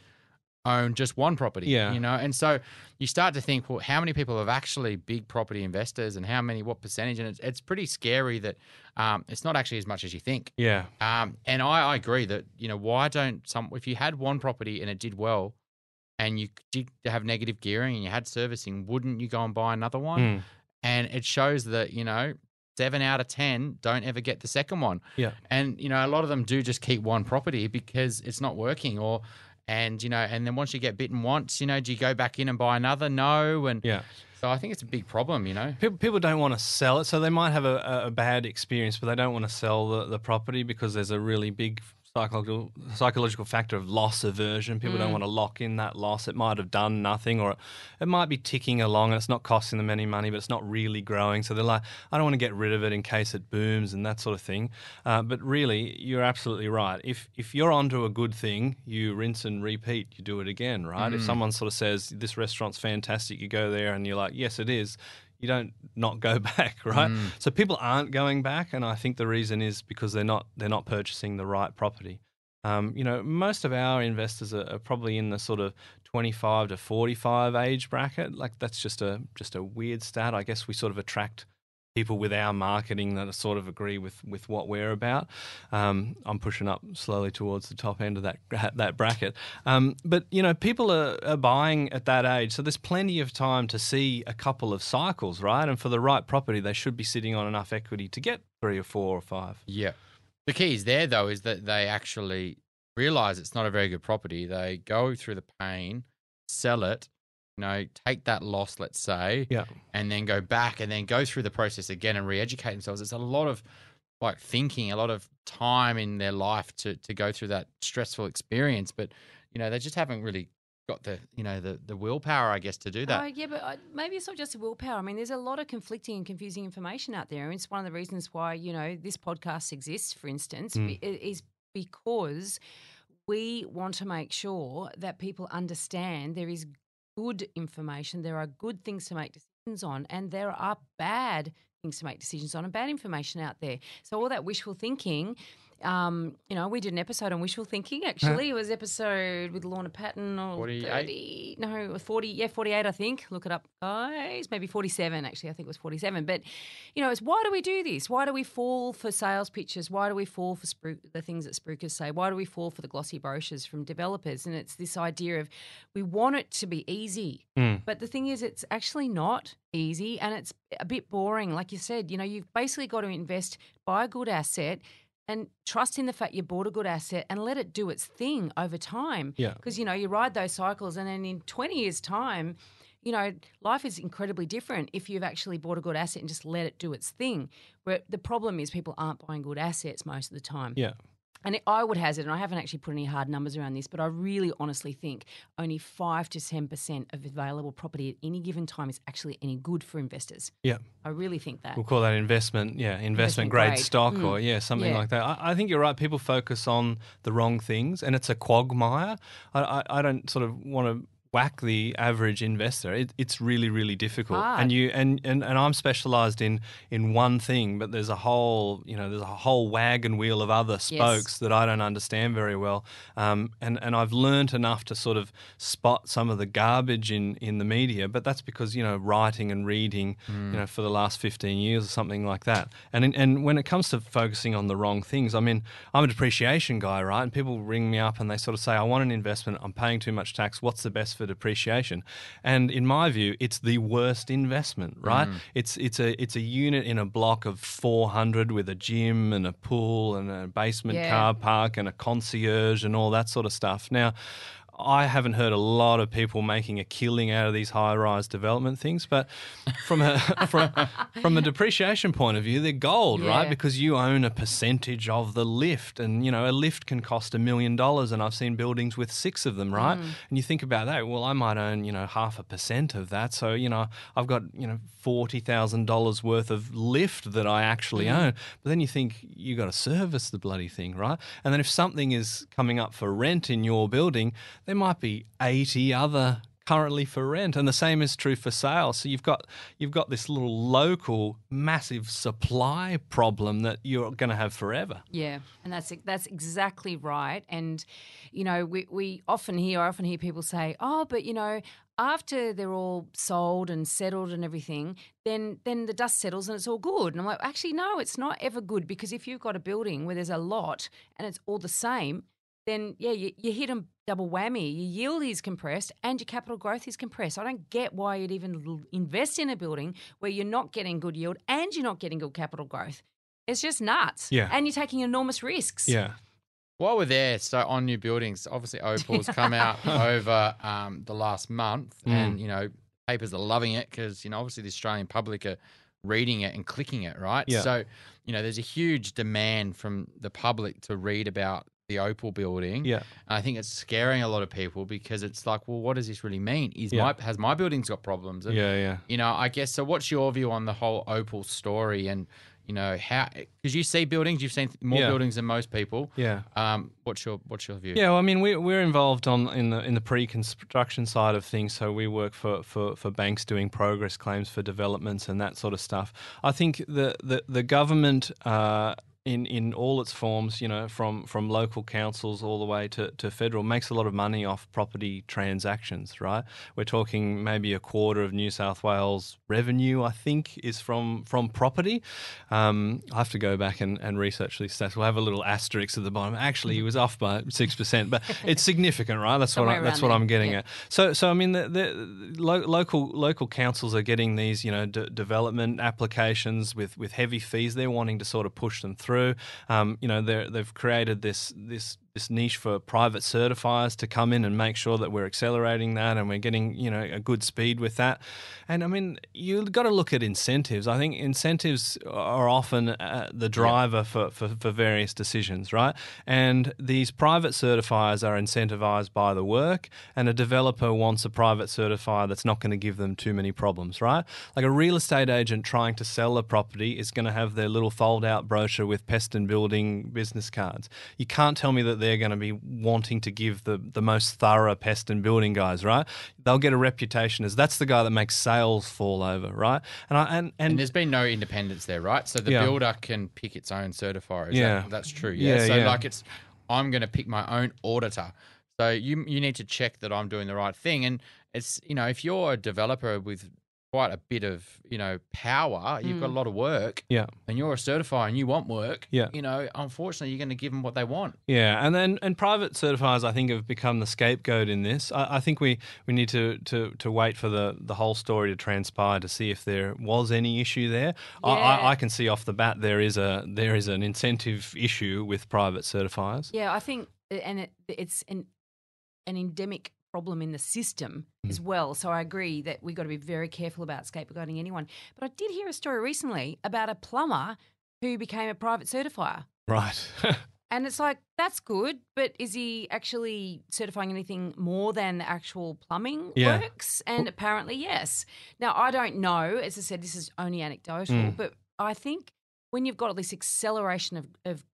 own just one property. Yeah. You know, and so you start to think, well, how many people have actually big property investors and how many, what percentage? And it's, it's pretty scary that um, it's not actually as much as you think. yeah Um, and I, I agree that, you know, why don't some, if you had one property and it did well and you did have negative gearing and you had servicing, wouldn't you go and buy another one? Mm. And it shows that, you know, seven out of 10 don't ever get the second one. yeah And you know, a lot of them do just keep one property because it's not working, or And you know, and then once you get bitten once, you know, do you go back in and buy another? No, and Yeah. so I think it's a big problem. You know, People, people don't want to sell it, so they might have a, a- bad experience, but they don't want to sell the, the property because there's a really big psychological psychological factor of loss aversion. People don't want to lock in that loss. It might have done nothing, or it might be ticking along and it's not costing them any money, but it's not really growing. So they're like, I don't want to get rid of it in case it booms and that sort of thing. Uh, but really, you're absolutely right. If if you're onto a good thing, you rinse and repeat. You do it again, right? If someone sort of says this restaurant's fantastic, you go there and you're like, yes, it is you don't not go back, right? So people aren't going back, and I think the reason is because they're not they're not purchasing the right property. Um, you know, most of our investors are, are probably in the sort of 25 to 45 age bracket. Like that's just a just a weird stat. I guess we sort of attract people with our marketing that sort of agree with with what we're about. Um, I'm pushing up slowly towards the top end of that that bracket. Um, but you know, people are, are buying at that age, so there's plenty of time to see a couple of cycles, right? And for the right property, they should be sitting on enough equity to get three or four or five. Yeah. The key is there though is that they actually realize it's not a very good property. They go through the pain, sell it, you know, take that loss, let's say, Yeah. and then go back and then go through the process again and re-educate themselves. It's a lot of like thinking, a lot of time in their life to to go through that stressful experience, but you know, they just haven't really got the you know the the willpower, I guess, to do that. Oh, yeah, but uh, maybe it's not just a willpower. I mean, there's a lot of conflicting and confusing information out there. And it's one of the reasons why, you know, this podcast exists, for instance, Mm. be- is because we want to make sure that people understand there is good information, there are good things to make decisions on, and there are bad things to make decisions on and bad information out there. So all that wishful thinking. Um, you know, we did an episode on wishful thinking. Actually, it was episode with Lorna Patten or 48? 30, no, 40, yeah, 48, I think. Look it up, guys. Maybe 47, actually. I think it was 47. But, you know, it's why do we do this? Why do we fall for sales pitches? Why do we fall for spru- the things that spruikers say? Why do we fall for the glossy brochures from developers? And it's this idea of we want it to be easy. But the thing is, it's actually not easy and it's a bit boring. Like you said, you know, you've basically got to invest, buy a good asset. And trust in the fact you bought a good asset and let it do its thing over time. Yeah. Because, you know, you ride those cycles and then in 20 years' time, you know, life is incredibly different if you've actually bought a good asset and just let it do its thing. Where the problem is people aren't buying good assets most of the time. Yeah. And I would hazard, and I haven't actually put any hard numbers around this, but I really honestly think only 5 to 10% of available property at any given time is actually any good for investors. Yeah. I really think that. We'll call that investment, yeah, investment, Investment grade, grade. stock Mm. or yeah, something Yeah. like that. I, I think you're right. People focus on the wrong things, and it's a quagmire. I, I, I don't sort of want to whack the average investor. It, it's really, really difficult. Hard. And you and, and and I'm specialised in in one thing, but there's a whole you know there's a whole wagon wheel of other spokes that I don't understand very well. Um, and and I've learnt enough to sort of spot some of the garbage in in the media, but that's because you know writing and reading, you know, for the last 15 years or something like that. And in, and when it comes to focusing on the wrong things, I mean, I'm a depreciation guy, right? And people ring me up and they sort of say, I want an investment. I'm paying too much tax. What's the best for depreciation? And in my view, it's the worst investment, right? Mm. It's it's a it's a unit in a block of 400 with a gym and a pool and a basement Yeah. car park and a concierge and all that sort of stuff. Now, I haven't heard a lot of people making a killing out of these high-rise development things, but from a from, from a depreciation point of view, they're gold, right? Because you own a percentage of the lift, and you know a lift can cost a million dollars, and I've seen buildings with six of them, right? Mm. And you think about that. Well, I might own you know half a percent of that, so you know I've got you know forty thousand dollars worth of lift that I actually mm. own. But then you think you've got to service the bloody thing, right? And then if something is coming up for rent in your building, there might be 80 other currently for rent and the same is true for sale so you've got you've got this little local massive supply problem that you're going to have forever Yeah, and that's that's exactly right. And you know, we, we often hear I often hear people say, "Oh, but you know, after they're all sold and settled and everything, then then the dust settles and it's all good." And I'm like, actually, no, it's not ever good because if you've got a building where there's a lot and it's all the same, then yeah, you, you hit a double whammy. Your yield is compressed and your capital growth is compressed. I don't get why you'd even invest in a building where you're not getting good yield and you're not getting good capital growth. It's just nuts. Yeah. And you're taking enormous risks. yeah While we're there, so on new buildings, obviously Opal's come out over um, the last month, Mm. and you know papers are loving it because you know obviously the Australian public are reading it and clicking it, right? Yeah. So you know there's a huge demand from the public to read about the Opal building. Yeah. I think it's scaring a lot of people because it's like, well, what does this really mean? Is Yeah. my has my buildings got problems? And, Yeah, yeah. You know, I guess so. What's your view on the whole Opal story and you know how? Because you see buildings, you've seen more Yeah. buildings than most people. Yeah. Um, what's your what's your view? Yeah, well, I mean, we, we're involved on in the in the pre-construction side of things. So we work for, for, for banks doing progress claims for developments and that sort of stuff. I think the the, the government. Uh, in, in all its forms, you know, from, from local councils all the way to, to federal, makes a lot of money off property transactions, right? We're talking maybe a quarter of New South Wales revenue, I think, is from from property. Um, I have to go back and, and research these stats. We'll have a little asterisk at the bottom. Actually, he was off by six percent, but it's significant, right? That's what I, that's there. what I'm getting yeah. at. So, so I mean, the, the lo- local local councils are getting these, you know, d- development applications with, with heavy fees. They're wanting to sort of push them through. Um, you know, they've created this this this niche for private certifiers to come in and make sure that we're accelerating that and we're getting you know a good speed with that. And I mean, you've got to look at incentives. I think incentives are often uh, the driver for, for, for various decisions, right? And these private certifiers are incentivized by the work, and a developer wants a private certifier that's not going to give them too many problems, right? Like a real estate agent trying to sell a property is going to have their little fold out brochure with pest and building business cards. You can't tell me that they're going to be wanting to give the, the most thorough pest and building guys, right? They'll get a reputation as that's the guy that makes sales fall over, right? And I and And and, there's been no independence there, right? So the Yeah. builder can pick its own certifier. Is Yeah. that, that's true. Yeah. Yeah, so yeah. like it's, I'm going to pick my own auditor. So you you need to check that I'm doing the right thing. And it's you know if you're a developer with quite a bit of you know power, you've got a mm. lot of work, yeah. and you're a certifier and you want work. Yeah. You know, unfortunately, you're going to give them what they want. Yeah, and then and private certifiers, I think, have become the scapegoat in this. I, I think we, we need to, to, to wait for the, the whole story to transpire to see if there was any issue there. I, I, I can see off the bat there is a there is an incentive issue with private certifiers. Yeah, I think, and it, it's an an endemic problem in the system as well. So I agree that we've got to be very careful about scapegoating anyone. But I did hear a story recently about a plumber who became a private certifier. Right. And it's like, that's good, but is he actually certifying anything more than the actual plumbing Yeah. works? And apparently, yes. Now, I don't know. As I said, this is only anecdotal, Mm. but I think when you've got all this acceleration of, of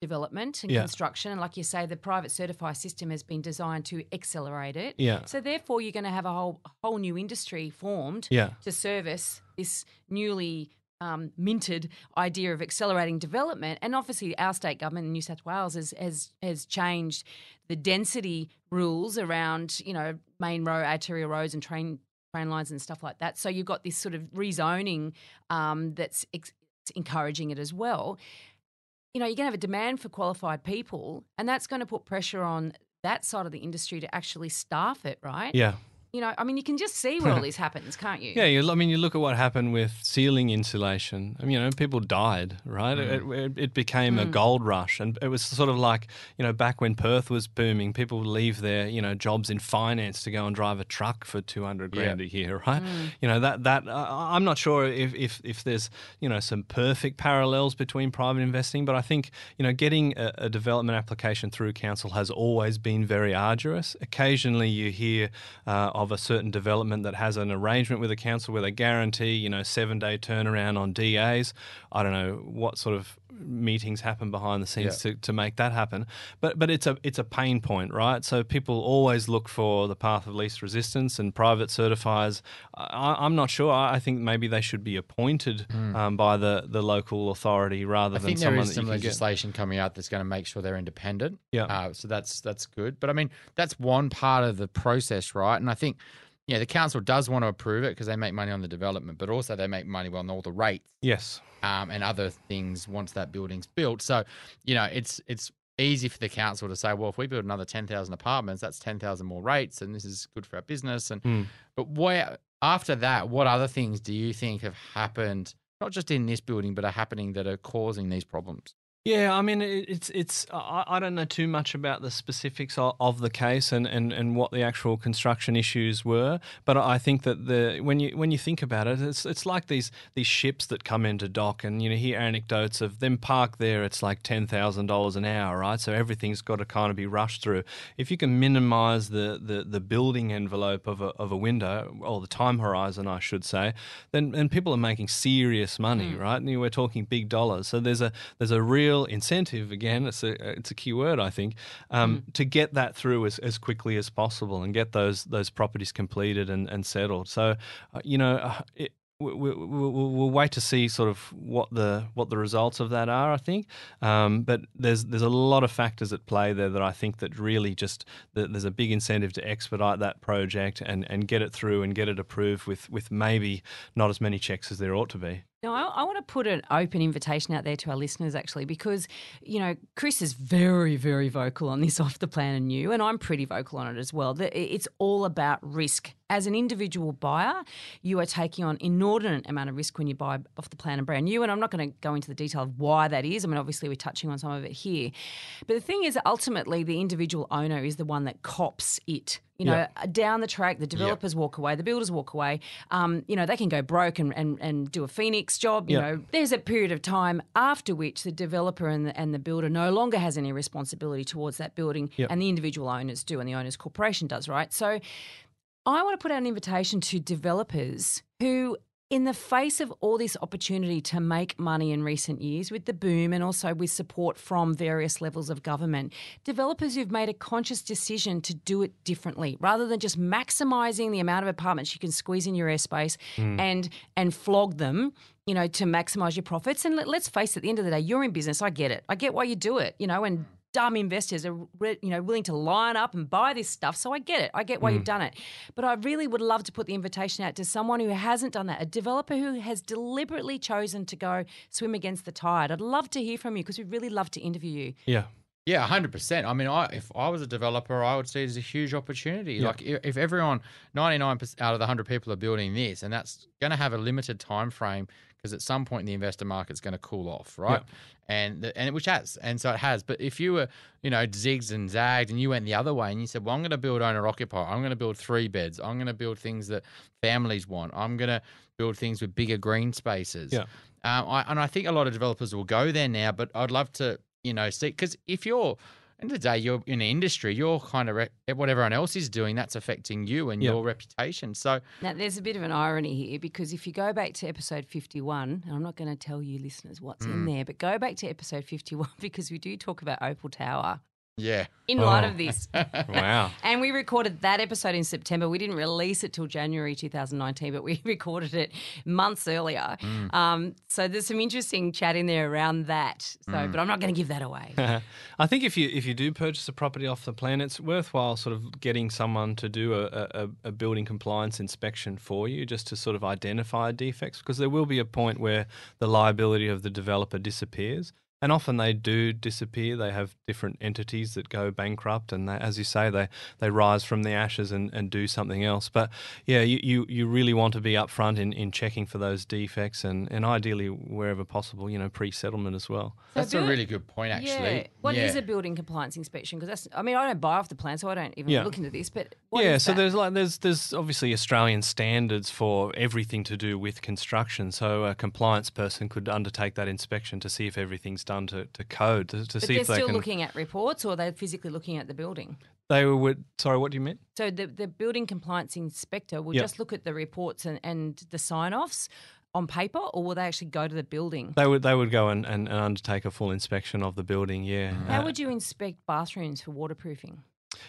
development and Yeah. construction, and like you say, the private certify system has been designed to accelerate it. yeah. So therefore, you're going to have a whole whole new industry formed Yeah. to service this newly um, minted idea of accelerating development. And obviously, our state government in New South Wales has, has has changed the density rules around you know main road, arterial roads, and train train lines and stuff like that. So you've got this sort of rezoning um, that's ex- encouraging it as well. You know, you're going to have a demand for qualified people, and that's going to put pressure on that side of the industry to actually staff it, right? Yeah. You know, I mean, you can just see where all this happens, can't you? Yeah, you, I mean, you look at what happened with ceiling insulation. I mean, you know, people died, right? It, it, it became a gold rush, and it was sort of like, you know, back when Perth was booming, people would leave their, you know, jobs in finance to go and drive a truck for two hundred grand a year, right? You know, that that uh, I'm not sure if, if if there's you know some perfect parallels between private investing, but I think you know getting a, a development application through council has always been very arduous. Occasionally, you hear uh, of a certain development that has an arrangement with a council where they guarantee you know seven day turnaround on DAs. I don't know what sort of meetings happen behind the scenes to, to make that happen, but but it's a it's a pain point, right? So people always look for the path of least resistance, and private certifiers. I, I'm not sure. I I think maybe they should be appointed um, by the, the local authority rather I than think there someone is some can get. legislation coming out that's going to make sure they're independent. Yeah. Uh, so that's that's good. But I mean, that's one part of the process, right? And I think, yeah, the council does want to approve it because they make money on the development, but also they make money on all the rates Yes. um, and other things once that building's built. So, you know, it's it's easy for the council to say, well, if we build another ten thousand apartments, that's ten thousand more rates, and this is good for our business. And Hmm. but where after that, what other things do you think have happened? Not just in this building, but are happening that are causing these problems. Yeah, I mean, it's it's. I, I don't know too much about the specifics of, of, the case and, and, and what the actual construction issues were, but I think that the when you when you think about it, it's it's like these these ships that come into dock, and you know hear anecdotes of them parked there. It's like ten thousand dollars an hour, right? So everything's got to kind of be rushed through. If you can minimise the, the the building envelope of a of a window or the time horizon, I should say, then then people are making serious money, mm. right? And we're talking big dollars. So there's a there's a real real incentive again it's a it's a key word I think um, mm. to get that through as, as quickly as possible and get those those properties completed and, and settled so uh, you know uh, it, we, we, we'll, we'll wait to see sort of what the what the results of that are. I think, um, but there's there's a lot of factors at play there that I think that really just that there's a big incentive to expedite that project and, and get it through and get it approved with with maybe not as many checks as there ought to be. No, I, I, want to put an open invitation out there to our listeners actually, because you know Chris is very, very vocal on this off the plan and new, and I'm pretty vocal on it as well. It's all about risk. As an individual buyer, you are taking on inordinate amount of risk when you buy off the plan and brand new. And I'm not going to go into the detail of why that is. I mean, obviously we're touching on some of it here, but the thing is, ultimately, the individual owner is the one that cops it you know, yep. down the track, the developers yep. walk away, the builders walk away. Um, you know, they can go broke and, and, and do a Phoenix job. You yep. know, there's a period of time after which the developer and the, and the builder no longer has any responsibility towards that building, and the individual owners do, and the owners corporation does, right? So, I want to put out an invitation to developers who in the face of all this opportunity to make money in recent years with the boom and also with support from various levels of government, developers who've made a conscious decision to do it differently rather than just maximizing the amount of apartments you can squeeze in your airspace mm. and and flog them you know, to maximize your profits. And let, us face it, at the end of the day, you're in business. I get it. I get why you do it, you know, and dumb investors are you know willing to line up and buy this stuff. So I get it. I get why mm. you've done it. But I really would love to put the invitation out to someone who hasn't done that, a developer who has deliberately chosen to go swim against the tide. I'd love to hear from you because we'd really love to interview you. Yeah. Yeah, hundred percent. I mean, I, if I was a developer, I would see it as a huge opportunity. Yeah. Like if, if everyone, ninety nine percent out of the hundred people are building this, and that's going to have a limited time frame because at some point the investor market's going to cool off, right? Yeah. And the, and which has, and so it has. But if you were, you know, zigs and zagged, and you went the other way, and you said, "Well, I'm going to build owner occupier. I'm going to build three beds. I'm going to build things that families want. I'm going to build things with bigger green spaces." Yeah. Um, I, and I think a lot of developers will go there now, but I'd love to you know, see, because if you're, end of the day, you're in the industry, you're kind of re- what everyone else is doing, that's affecting you and yep. your reputation. So now there's a bit of an irony here because if you go back to episode 51, and I'm not going to tell you listeners what's mm. in there, but go back to episode 51 because we do talk about Opal Tower yeah. In light oh. of this. wow. And we recorded that episode in September. We didn't release it till January 2019, but we recorded it months earlier. Mm. Um, so there's some interesting chat in there around that. So, mm. but I'm not going to give that away. I think if you if you do purchase a property off the plan, it's worthwhile sort of getting someone to do a, a, a building compliance inspection for you, just to sort of identify defects, because there will be a point where the liability of the developer disappears and often they do disappear. They have different entities that go bankrupt, and they, as you say, they, they rise from the ashes and, and do something else. But yeah, you, you, you really want to be upfront in, in checking for those defects, and, and ideally wherever possible, you know, pre settlement as well. So that's a really good point, actually. Yeah. What yeah. is a building compliance inspection? Because that's, I mean, I don't buy off the plan, so I don't even yeah. look into this. But yeah, so that? there's like there's there's obviously Australian standards for everything to do with construction. So a compliance person could undertake that inspection to see if everything's done to, to code to, to see if they still looking at reports or they're physically looking at the building. They were sorry, what do you mean? So the the building compliance inspector will yep. just look at the reports and, and the sign offs on paper, or will they actually go to the building? They would they would go and, and, and undertake a full inspection of the building. Yeah. How uh, would you inspect bathrooms for waterproofing?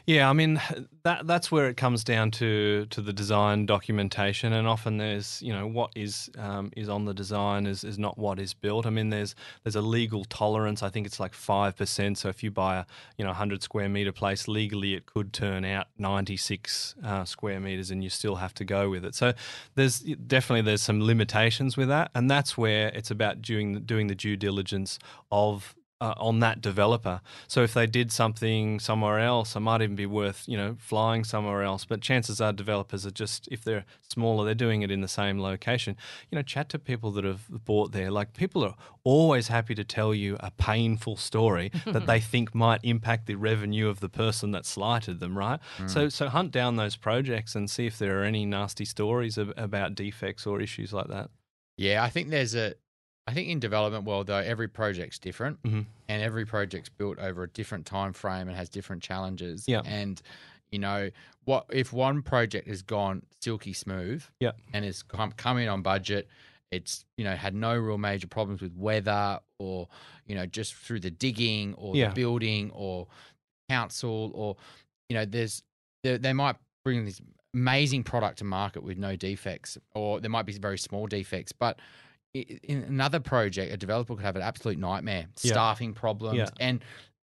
Yeah, I mean that that's where it comes down to to the design documentation, and often there's you know what is um, is on the design is, is not what is built. I mean there's there's a legal tolerance. I think it's like five percent. So if you buy a you know hundred square meter place legally, it could turn out ninety six uh, square meters, and you still have to go with it. So there's definitely there's some limitations with that, and that's where it's about doing doing the due diligence of uh, on that developer. So if they did something somewhere else, it might even be worth you know flying somewhere else. But chances are developers are just if they're smaller, they're doing it in the same location. You know, chat to people that have bought there. Like people are always happy to tell you a painful story that they think might impact the revenue of the person that slighted them. Right. Mm. So so hunt down those projects and see if there are any nasty stories about defects or issues like that. Yeah, I think there's a I think in development world though, every project's different, mm-hmm. and every project's built over a different time frame and has different challenges. Yeah. And you know what? If one project has gone silky smooth, yeah, and has come, come in on budget, it's you know had no real major problems with weather or you know just through the digging or yeah. the building or council or you know there's they, they might bring this amazing product to market with no defects or there might be very small defects but in another project, a developer could have an absolute nightmare, yeah. staffing problems, yeah. and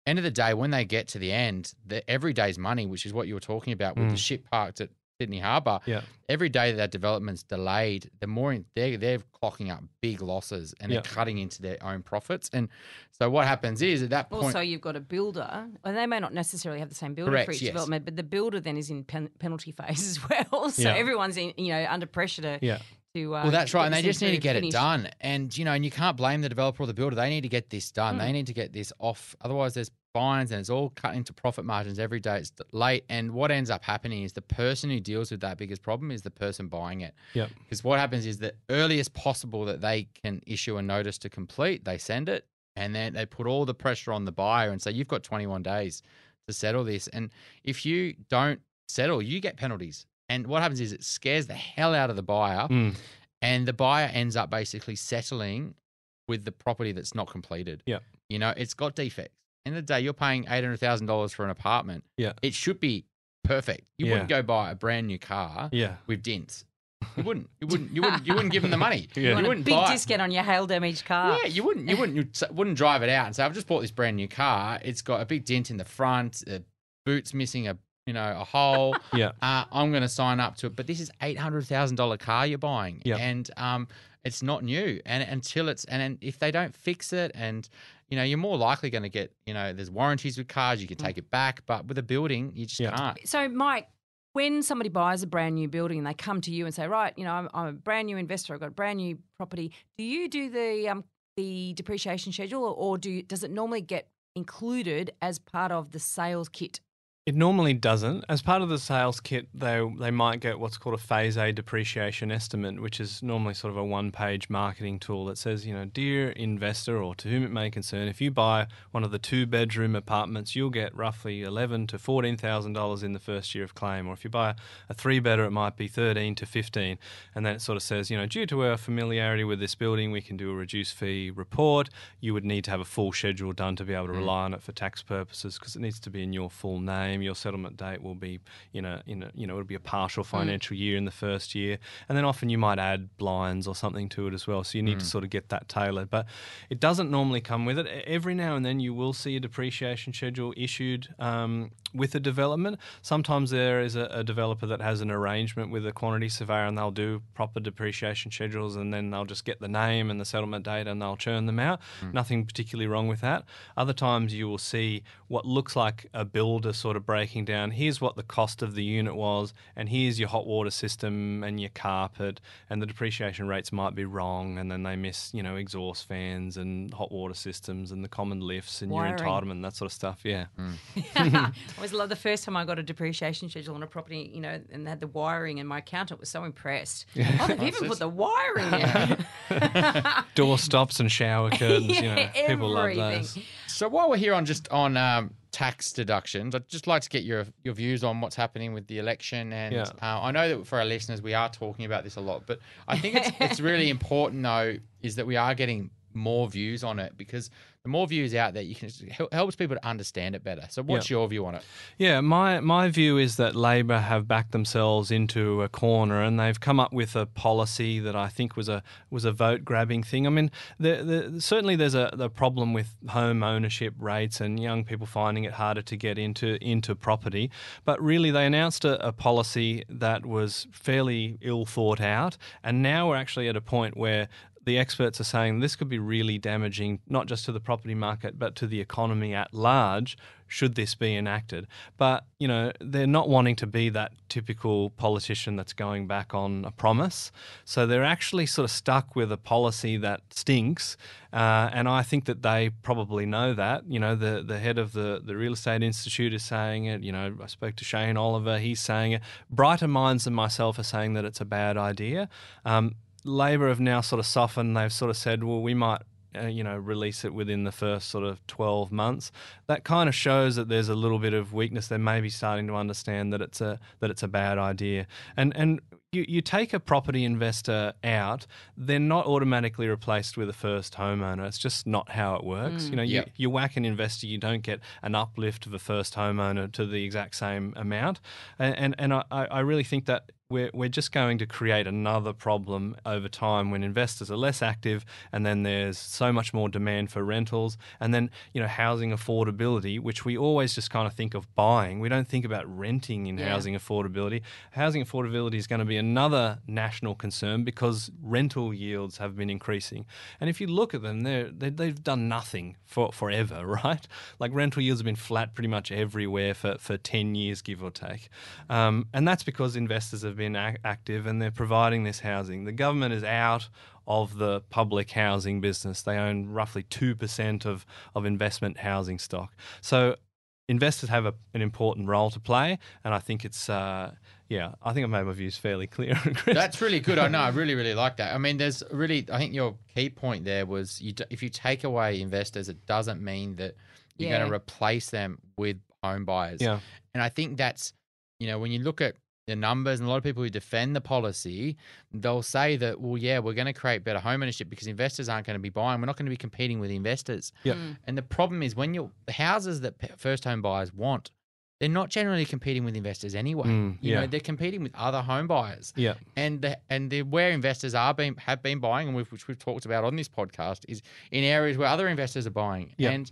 end of the day, when they get to the end, the every day's money, which is what you were talking about with mm. the ship parked at Sydney Harbour. Yeah. Every day that, that development's delayed, the more in, they're they're clocking up big losses and they're cutting into their own profits. And so what happens is at that point, also you've got a builder, and they may not necessarily have the same builder correct, for each yes. development, but the builder then is in pen- penalty phase as well. So everyone's in you know under pressure to yeah to. Uh, well, that's right, and they just need to get finished. it done. And you know, and you can't blame the developer or the builder. They need to get this done. Mm. They need to get this off. Otherwise, there's fines, and it's all cut into profit margins every day. It's late, and what ends up happening is the person who deals with that biggest problem is the person buying it. Yeah. Because what happens is the earliest possible that they can issue a notice to complete, they send it, and then they put all the pressure on the buyer and say, "You've got 21 days to settle this." And if you don't settle, you get penalties. And what happens is it scares the hell out of the buyer. Mm and the buyer ends up basically settling with the property that's not completed. Yeah. You know, it's got defects. In the day, you're paying eight hundred thousand dollars for an apartment. Yeah. It should be perfect. You yeah. wouldn't go buy a brand new car. Yeah. With dents. You wouldn't. You wouldn't. You wouldn't. You wouldn't give them the money. yeah. You, you wouldn't big buy discount on your hail damaged car. Yeah. You wouldn't. You wouldn't. You wouldn't drive it out and say, "I've just bought this brand new car. It's got a big dent in the front. The boots missing a you know, a hole. yeah. Uh, I'm going to sign up to it. But this is eight hundred thousand dollar car you're buying, yeah. and um, it's not new. And until it's and, and if they don't fix it, and you know, you're more likely going to get, you know, there's warranties with cars, you can take mm. it back, but with a building, you just yeah. can't. So, Mike, when somebody buys a brand new building and they come to you and say, right, you know, I'm, I'm a brand new investor, I've got a brand new property. Do you do the um, the depreciation schedule, or do you, does it normally get included as part of the sales kit? It normally doesn't. As part of the sales kit, they they might get what's called a phase A depreciation estimate, which is normally sort of a one-page marketing tool that says, you know, dear investor or to whom it may concern, if you buy one of the two-bedroom apartments, you'll get roughly eleven to fourteen thousand dollars in the first year of claim. Or if you buy a three-bedder, it might be thirteen to fifteen. And then it sort of says, you know, due to our familiarity with this building, we can do a reduced fee report. You would need to have a full schedule done to be able to mm. rely on it for tax purposes because it needs to be in your full name your settlement date will be in a in a you know it'll be a partial mm. financial mm. year in the first year, and then often you might add blinds or something to it as well. So you need mm. to sort of get that tailored, but it doesn't normally come with it. Every now and then you will see a depreciation schedule issued um, with a development. Sometimes there is a, a, developer that has an arrangement with a quantity surveyor, and they'll do proper depreciation schedules, and then they'll just get the name and the settlement date, and they'll churn them out. Mm. Nothing particularly wrong with that. Other times you will see what looks like a builder sort of breaking down here's what the cost of the unit was, and here's your hot water system and your carpet, and the depreciation rates might be wrong, and then they miss, you know, exhaust fans and hot water systems and the common lifts and Wiring. your entitlement, and that sort of stuff. Yeah. Mm. I always love the first time I got a depreciation schedule on a property, you know, and had the wiring, and my accountant was so impressed. Oh, they've even put the wiring in. Door stops and shower curtains. yeah, you know, people love those. So while we're here on just on um, tax deductions, I'd just like to get your your views on what's happening with the election. And yeah. uh, I know that for our listeners, we are talking about this a lot, but I think it's it's really important though is that we are getting more views on it because the more views out there, you can helps people to understand it better. So, what's your view on it? Yeah, my my view is that Labor have backed themselves into a corner, and they've come up with a policy that I think was a was a vote grabbing thing. I mean, the, the, certainly there's a the problem with home ownership rates and young people finding it harder to get into into property. But really, they announced a, a policy that was fairly ill thought out, and now we're actually at a point where the experts are saying this could be really damaging, not just to the property market, but to the economy at large, should this be enacted. But, you know, they're not wanting to be that typical politician that's going back on a promise. So they're actually sort of stuck with a policy that stinks. Uh, and I think that they probably know that. You know, the, the head of the, the Real Estate Institute is saying it. You know, I spoke to Shane Oliver, he's saying it. Brighter minds than myself are saying that it's a bad idea. Um, Labor have now sort of softened. They've sort of said, well, we might uh, you know, release it within the first sort of 12 months. That kind of shows that there's a little bit of weakness. They may be starting to understand that it's a that it's a bad idea. And and you, you take a property investor out, they're not automatically replaced with a first homeowner. It's just not how it works. Mm. You know, Yep. you, you whack an investor, you don't get an uplift of a first homeowner to the exact same amount. And and, and I, I really think that we're, we're just going to create another problem over time when investors are less active and then there's so much more demand for rentals and then you know housing affordability which we always just kind of think of buying. We don't think about renting in Yeah. housing affordability. Housing affordability is going to be another national concern because rental yields have been increasing. And if you look at them they're, they, they've done nothing for forever right? Like rental yields have been flat pretty much everywhere for, for 10 years give or take. Um, and that's because investors have been ac- active and they're providing this housing. The government is out of the public housing business. They own roughly 2% of, of investment housing stock. So investors have a, an important role to play. And I think it's, uh, yeah, I think I've made my views fairly clear. Chris. That's really good. I know. I really, really like that. I mean, there's really. I think your key point there was you. d- If you take away investors, it doesn't mean that you're going to replace them with home buyers. Yeah. And I think that's, you know, when you look at the numbers and a lot of people who defend the policy, they'll say that, well, yeah, we're going to create better home ownership because investors aren't going to be buying. We're not going to be competing with investors. Yeah. Mm. And the problem is when you're the houses that first home buyers want, they're not generally competing with investors anyway. Mm, you yeah. know, they're competing with other home buyers yeah. and the, and the, where investors are being have been buying, and we've, which we've talked about on this podcast, is in areas where other investors are buying. Yeah. And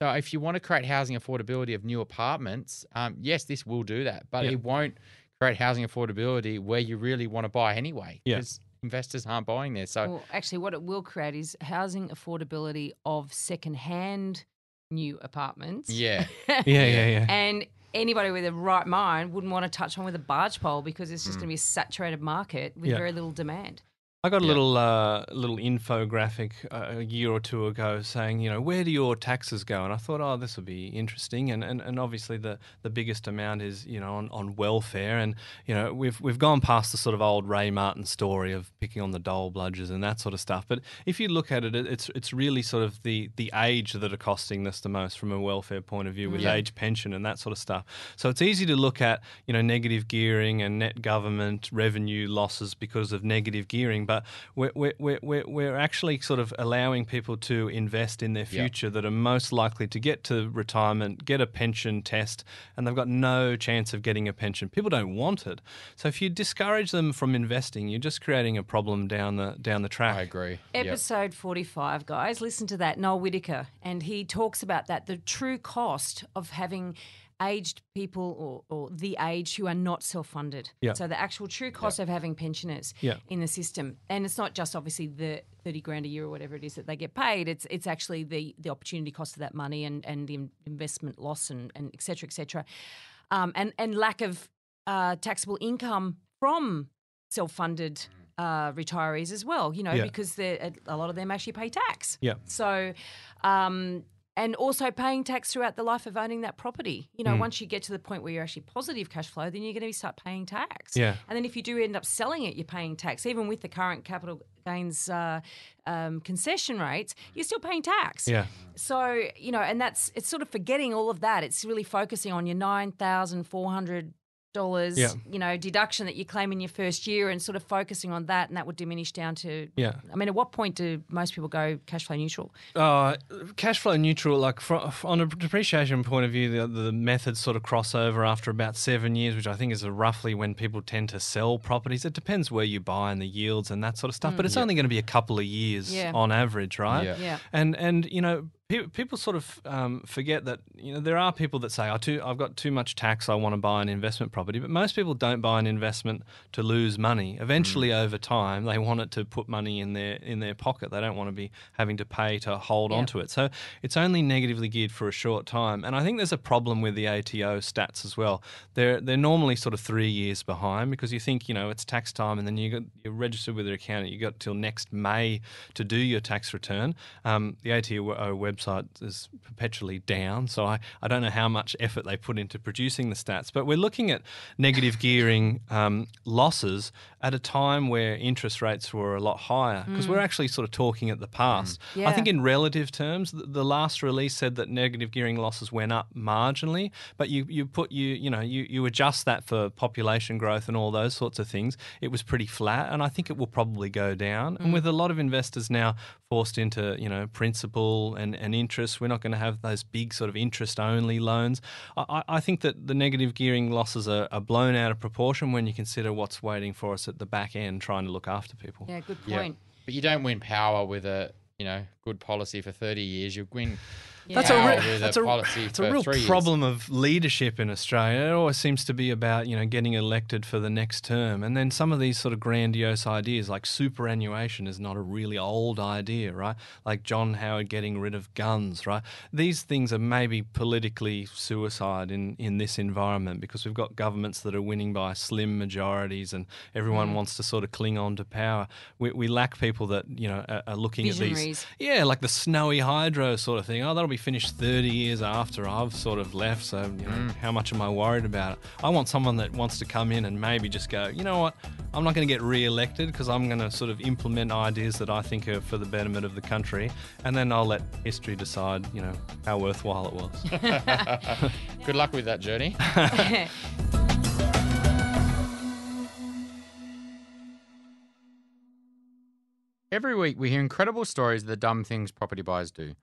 so, if you want to create housing affordability of new apartments, um, yes, this will do that, but Yeah. it won't create housing affordability where you really want to buy anyway, Yeah. because investors aren't buying there. So, Well, actually, what it will create is housing affordability of second-hand new apartments. yeah, Yeah, yeah, yeah. And anybody with a right mind wouldn't want to touch on with a barge pole because it's just Mm. going to be a saturated market with Yeah. very little demand. I got a Yeah. little uh, little infographic uh, a year or two ago saying, you know, where do your taxes go? And I thought, oh, this will be interesting. And, and, and obviously the, the biggest amount is, you know, on, on welfare. And, you know, we've we've gone past the sort of old Ray Martin story of picking on the dole bludgers and that sort of stuff. But if you look at it, it- it's it's really sort of the, the age that are costing this the most from a welfare point of view with Yeah. age pension and that sort of stuff. So it's easy to look at, you know, negative gearing and net government revenue losses because of negative gearing, but we're, we're, we're, we're we're actually sort of allowing people to invest in their Yeah. future that are most likely to get to retirement, get a pension test, and they've got no chance of getting a pension. People don't want it. So if you discourage them from investing, you're just creating a problem down the down the track. I agree. Yep. Episode 45, guys. Listen to that. Noel Whittaker. And he talks about that the true cost of having aged people or, or the age who are not self funded. Yeah. So the actual true cost of having pensioners Yeah. in the system. And it's not just obviously the 30 grand a year or whatever it is that they get paid. It's it's actually the, the opportunity cost of that money and, and the investment loss and, and et cetera, et cetera. Um, and, and lack of uh, taxable income from self funded uh, retirees as well, you know, Yeah. because they're, a lot of them actually pay tax. Yeah. So, um, and also paying tax throughout the life of owning that property. You know, Mm. once you get to the point where you're actually positive cash flow, then you're going to start paying tax. Yeah. And then if you do end up selling it, you're paying tax. Even with the current capital gains uh, um, concession rates, you're still paying tax. Yeah. So, you know, and that's it's sort of forgetting all of that. It's really focusing on your nine thousand four hundred dollars, Yeah. you know, deduction that you claim in your first year and sort of focusing on that and that would diminish down to Yeah. I mean, at what point do most people go cash flow neutral? Uh, cash flow neutral, like fro- on a depreciation point of view, the, the methods sort of cross over after about seven years, which I think is roughly when people tend to sell properties. It depends where you buy and the yields and that sort of stuff, but it's only going to be a couple of years Yeah. on average, right? Yeah. Yeah. And and you know pe- people sort of um, forget that you know there are people that say, "I too, I've got too much tax. I want to buy an investment property." But most people don't buy an investment to lose money. Eventually, Mm. over time, they want it to put money in their in their pocket. They don't want to be having to pay to hold Yeah. onto it. So it's only negatively geared for a short time. And I think there's a problem with the ATO stats as well. They're they're normally sort of three years behind because you think you know it's tax time, and then you got you're registered with your accountant. You got till next May to do your tax return. Um, the ATO website is perpetually down, so I, I don't know how much effort they put into producing the stats. But we're looking at negative gearing um, losses at a time where interest rates were a lot higher because we're mm. actually sort of talking at the past. Mm. I Yeah. think in relative terms, the, the last release said that negative gearing losses went up marginally, but you, you put you you know you, you adjust that for population growth and all those sorts of things. It was pretty flat, and I think it will probably go down. And mm. with a lot of investors now forced into you know principal and, and interest, we're not going to have those big sort of interest only loans. I, I- I think that the negative gearing losses are, are blown out of proportion when you consider what's waiting for us at the back end, trying to look after people. Yeah, good Yeah. point. But you don't win power with a you know good policy for thirty years. You win. That's power a, re- that's a a, policy it's a real three years. problem of leadership in Australia. It always seems to be about you know getting elected for the next term, and then some of these sort of grandiose ideas like superannuation is not a really old idea, right? Like John Howard getting rid of guns, right? These things are maybe politically suicide in in this environment because we've got governments that are winning by slim majorities, and everyone mm. wants to sort of cling on to power. We, we lack people that you know are, are looking at these yeah, like the snowy hydro sort of thing. Oh, that'll be finished 30 years after I've sort of left. So, you know, mm. how much am I worried about it? I want someone that wants to come in and maybe just go, you know what? I'm not going to get re elected because I'm going to sort of implement ideas that I think are for the betterment of the country. And then I'll let history decide, you know, how worthwhile it was. Good luck with that journey. Every week, we hear incredible stories of the dumb things property buyers do.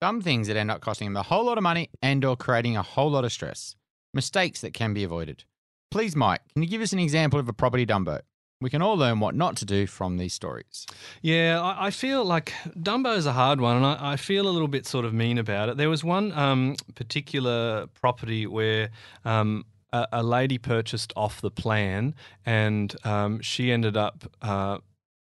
Dumb things that end up costing them a whole lot of money and or creating a whole lot of stress. Mistakes that can be avoided. Please, Mike, can you give us an example of a property dumbo? We can all learn what not to do from these stories. Yeah, I, feel like Dumbo is a hard one, and I, I feel a little bit sort of mean about it. There was one um, particular property where um, a, a lady purchased off the plan, and um, she ended up. Uh,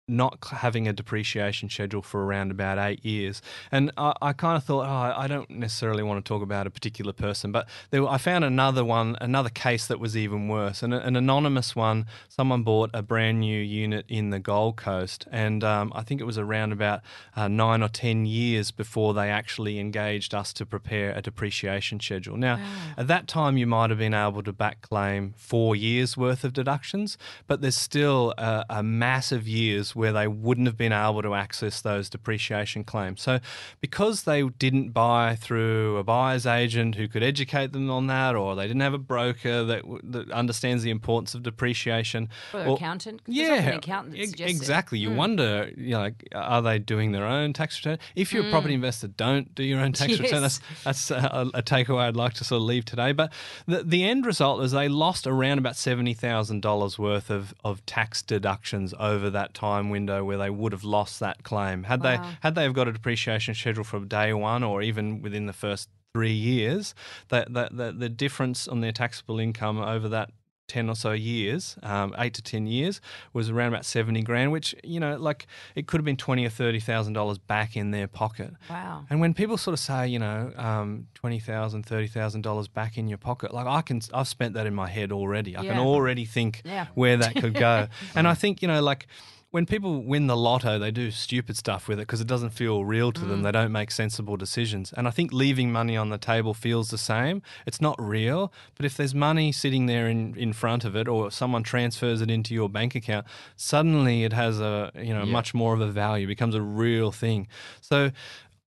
not having a depreciation schedule for around about eight years. And I, I kind of thought, oh, I don't necessarily want to talk about a particular person, but there, I found another one, another case that was even worse. An, an anonymous one, someone bought a brand new unit in the Gold Coast, and um, I think it was around about uh, nine or 10 years before they actually engaged us to prepare a depreciation schedule. Now, at that time, you might have been able to back claim four years worth of deductions, but there's still a, a massive years where they wouldn't have been able to access those depreciation claims. So, because they didn't buy through a buyer's agent who could educate them on that, or they didn't have a broker that, that understands the importance of depreciation, Or or- accountant. yeah, an accountant that ex- suggests it. exactly. You Mm. wonder, you know, like, are they doing their own tax return? If you're a property investor, don't do your own tax return. That's that's a, a takeaway I'd like to sort of leave today. But the the end result is they lost around about seventy thousand dollars worth of of tax deductions over that time window where they would have lost that claim had they had they have got a depreciation schedule from day one or even within the first three years, that that the, the difference on their taxable income over that 10 or so years, um, eight to 10 years, was around about 70 grand, which, you know, like it could have been 20 or $30,000 back in their pocket. Wow. And when people sort of say, you know, um, $20,000, $30,000 back in your pocket, like I can, I've spent that in my head already. I can already think Yeah. where that could go. and I think, you know, like, when people win the lotto, they do stupid stuff with it because it doesn't feel real to Mm. them. They don't make sensible decisions. And I think leaving money on the table feels the same. It's not real, but if there's money sitting there in, in front of it or someone transfers it into your bank account, suddenly it has a, you know, Yeah. much more of a value, becomes a real thing. So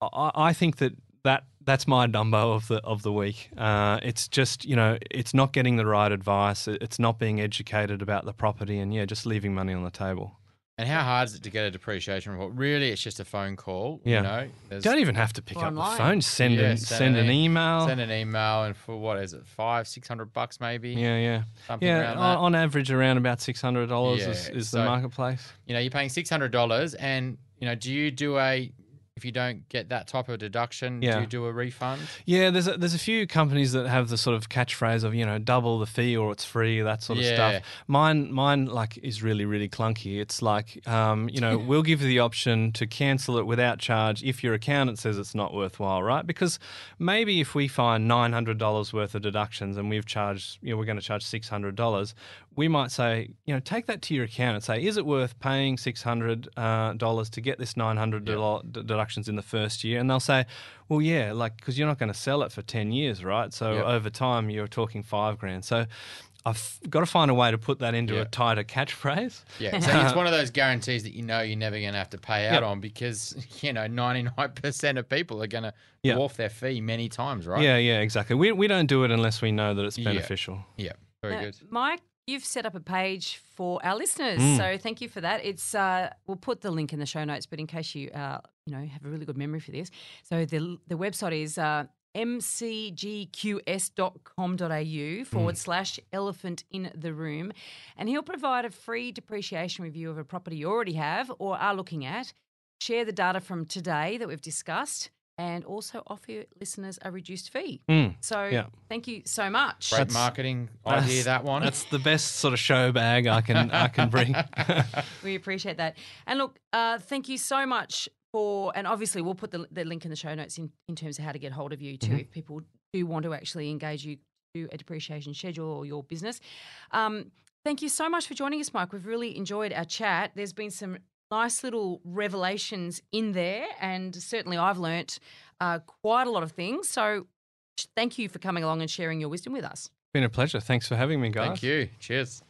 I, I think that that that's my Dumbo of the of the week. Uh, it's just you know it's not getting the right advice. It's not being educated about the property, and yeah, just leaving money on the table. And how hard is it to get a depreciation report? Really, it's just a phone call. Yeah. You know, There's- Don't even have to pick up online. the phone. Send Yeah, an, send send an an email. send an email, and for what is it, five, six hundred bucks maybe? yeah, yeah, Something yeah. around On, that. on average, around about six hundred dollars is, is so- the marketplace. You know, you're paying six hundred dollars, and you know, do you do a if you don't get that type of deduction, Yeah. do you do a refund? Yeah, there's a, there's a few companies that have the sort of catchphrase of you know double the fee or it's free that sort of Yeah. stuff. Mine mine like is really really clunky. It's like um, you know we'll give you the option to cancel it without charge if your accountant says it's not worthwhile, right? Because maybe if we find nine hundred dollars worth of deductions and we've charged you know we're going to charge six hundred dollars, we might say you know take that to your account and Say is it worth paying six hundred uh, dollars to get this nine hundred deductions in the first year? And they'll say, well, yeah, like because you're not going to sell it for ten years, right? So Yep. over time, you're talking five grand. So I've got to find a way to put that into Yeah. a tighter catchphrase. Yeah, so it's one of those guarantees that you know you're never going to have to pay out Yep. on because you know 99% of people are going to Yeah. dwarf their fee many times, right? Yeah, yeah, exactly. We we don't do it unless we know that it's beneficial. Yeah, very Uh, good. Mike, you've set up a page for our listeners, Mm. so thank you for that. It's uh, we'll put the link in the show notes, but in case you uh, you know have a really good memory for this, so the the website is. Uh, mcgqs.com.au forward slash elephant in the room. And he'll provide a free depreciation review of a property you already have or are looking at. Share the data from today that we've discussed and also offer listeners a reduced fee. Mm. So Yeah. thank you so much. Great That's- marketing idea, that one. That's the best sort of show bag I can I can bring. We appreciate that. And look, uh, thank you so much for, and obviously we'll put the, the link in the show notes in, in terms of how to get hold of you too, if people do want to actually engage you to a depreciation schedule or your business. Um, thank you so much for joining us, Mike. We've really enjoyed our chat. There's been some nice little revelations in there, and certainly I've learnt uh, quite a lot of things. So thank you for coming along and sharing your wisdom with us. Been a pleasure. Thanks for having me, guys. Thank you. Cheers.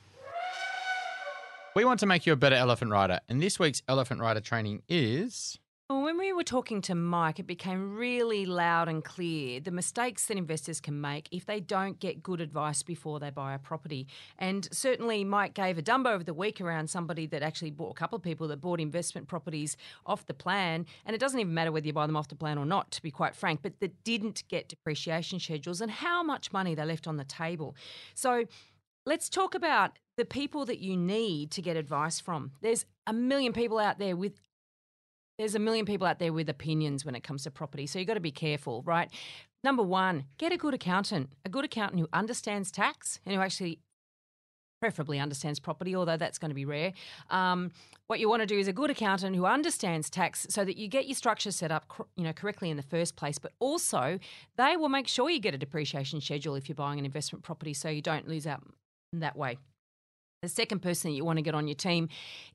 We want to make you a better elephant rider, and this week's elephant rider training is. Well, when we were talking to Mike, it became really loud and clear the mistakes that investors can make if they don't get good advice before they buy a property. And certainly, Mike gave a dumbo over the week around somebody that actually bought a couple of people that bought investment properties off the plan. And it doesn't even matter whether you buy them off the plan or not, to be quite frank, but that didn't get depreciation schedules and how much money they left on the table. So, let's talk about the people that you need to get advice from. There's a million people out there with there's a million people out there with opinions when it comes to property. So you've got to be careful, right? Number one, get a good accountant, a good accountant who understands tax and who actually preferably understands property, although that's going to be rare. Um, what you want to do is a good accountant who understands tax so that you get your structure set up you know, correctly in the first place, but also they will make sure you get a depreciation schedule if you're buying an investment property so you don't lose out in that way. The second person that you want to get on your team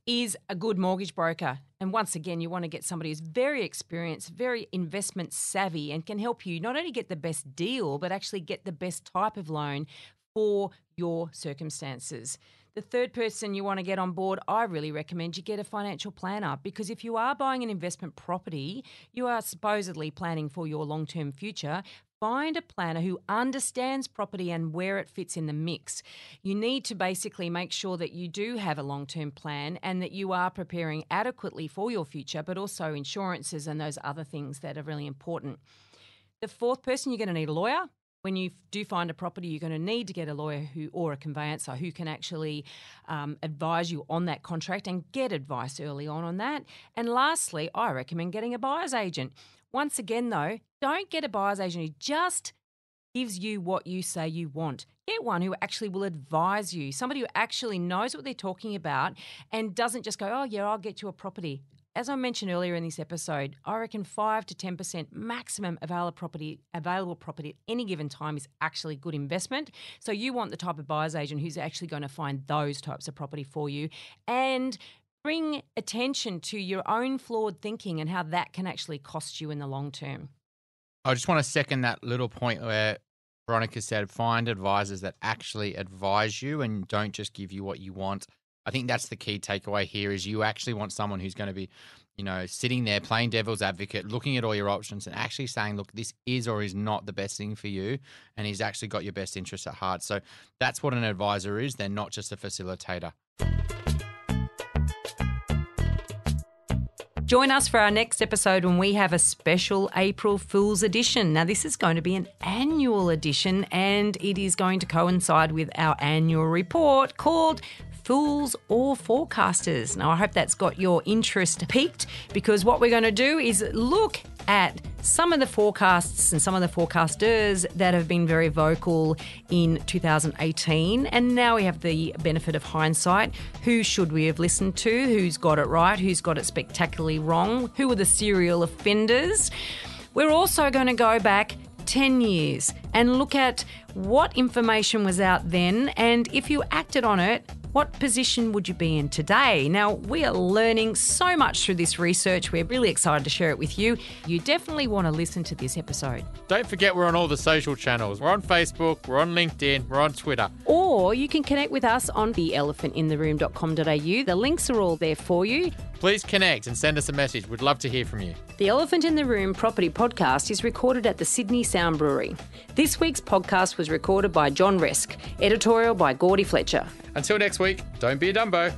is a good mortgage broker. And once again, you want to get somebody who's very experienced, very investment savvy, and can help you not only get the best deal, but actually get the best type of loan for your circumstances. The third person you want to get on board, I really recommend you get a financial planner because if you are buying an investment property, you are supposedly planning for your long term future. Find a planner who understands property and where it fits in the mix. You need to basically make sure that you do have a long term plan and that you are preparing adequately for your future, but also insurances and those other things that are really important. The fourth person, you're going to need a lawyer. When you do find a property, you're going to need to get a lawyer who or a conveyancer who can actually um, advise you on that contract and get advice early on on that. And lastly, I recommend getting a buyer's agent. Once again, though, don't get a buyer's agent who just gives you what you say you want. Get one who actually will advise you, somebody who actually knows what they're talking about and doesn't just go, oh, yeah, I'll get you a property. As I mentioned earlier in this episode, I reckon five to ten percent maximum available property available property at any given time is actually good investment. So you want the type of buyer's agent who's actually going to find those types of property for you and bring attention to your own flawed thinking and how that can actually cost you in the long term. I just want to second that little point where Veronica said find advisors that actually advise you and don't just give you what you want. I think that's the key takeaway here is you actually want someone who's going to be, you know, sitting there playing devil's advocate, looking at all your options and actually saying, look, this is or is not the best thing for you. And he's actually got your best interests at heart. So that's what an advisor is. They're not just a facilitator. Join us for our next episode when we have a special April Fool's edition. Now, this is going to be an annual edition and it is going to coincide with our annual report called fools or forecasters. Now, I hope that's got your interest piqued because what we're going to do is look at some of the forecasts and some of the forecasters that have been very vocal in 2018. And now we have the benefit of hindsight. Who should we have listened to? Who's got it right? Who's got it spectacularly wrong? Who are the serial offenders? We're also going to go back 10 years and look at what information was out then and if you acted on it, what position would you be in today? Now, we are learning so much through this research. We're really excited to share it with you. You definitely want to listen to this episode. Don't forget, we're on all the social channels. We're on Facebook, we're on LinkedIn, we're on Twitter. Or you can connect with us on theelephantintheroom.com.au. The links are all there for you. Please connect and send us a message. We'd love to hear from you. The Elephant in the Room property podcast is recorded at the Sydney Sound Brewery. This week's podcast was recorded by John Resk, editorial by Gordy Fletcher. Until next week, don't be a Dumbo.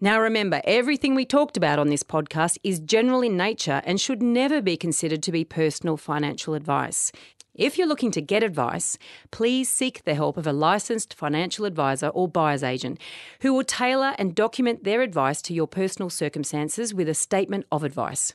Now remember, everything we talked about on this podcast is general in nature and should never be considered to be personal financial advice. If you're looking to get advice, please seek the help of a licensed financial advisor or buyer's agent who will tailor and document their advice to your personal circumstances with a statement of advice.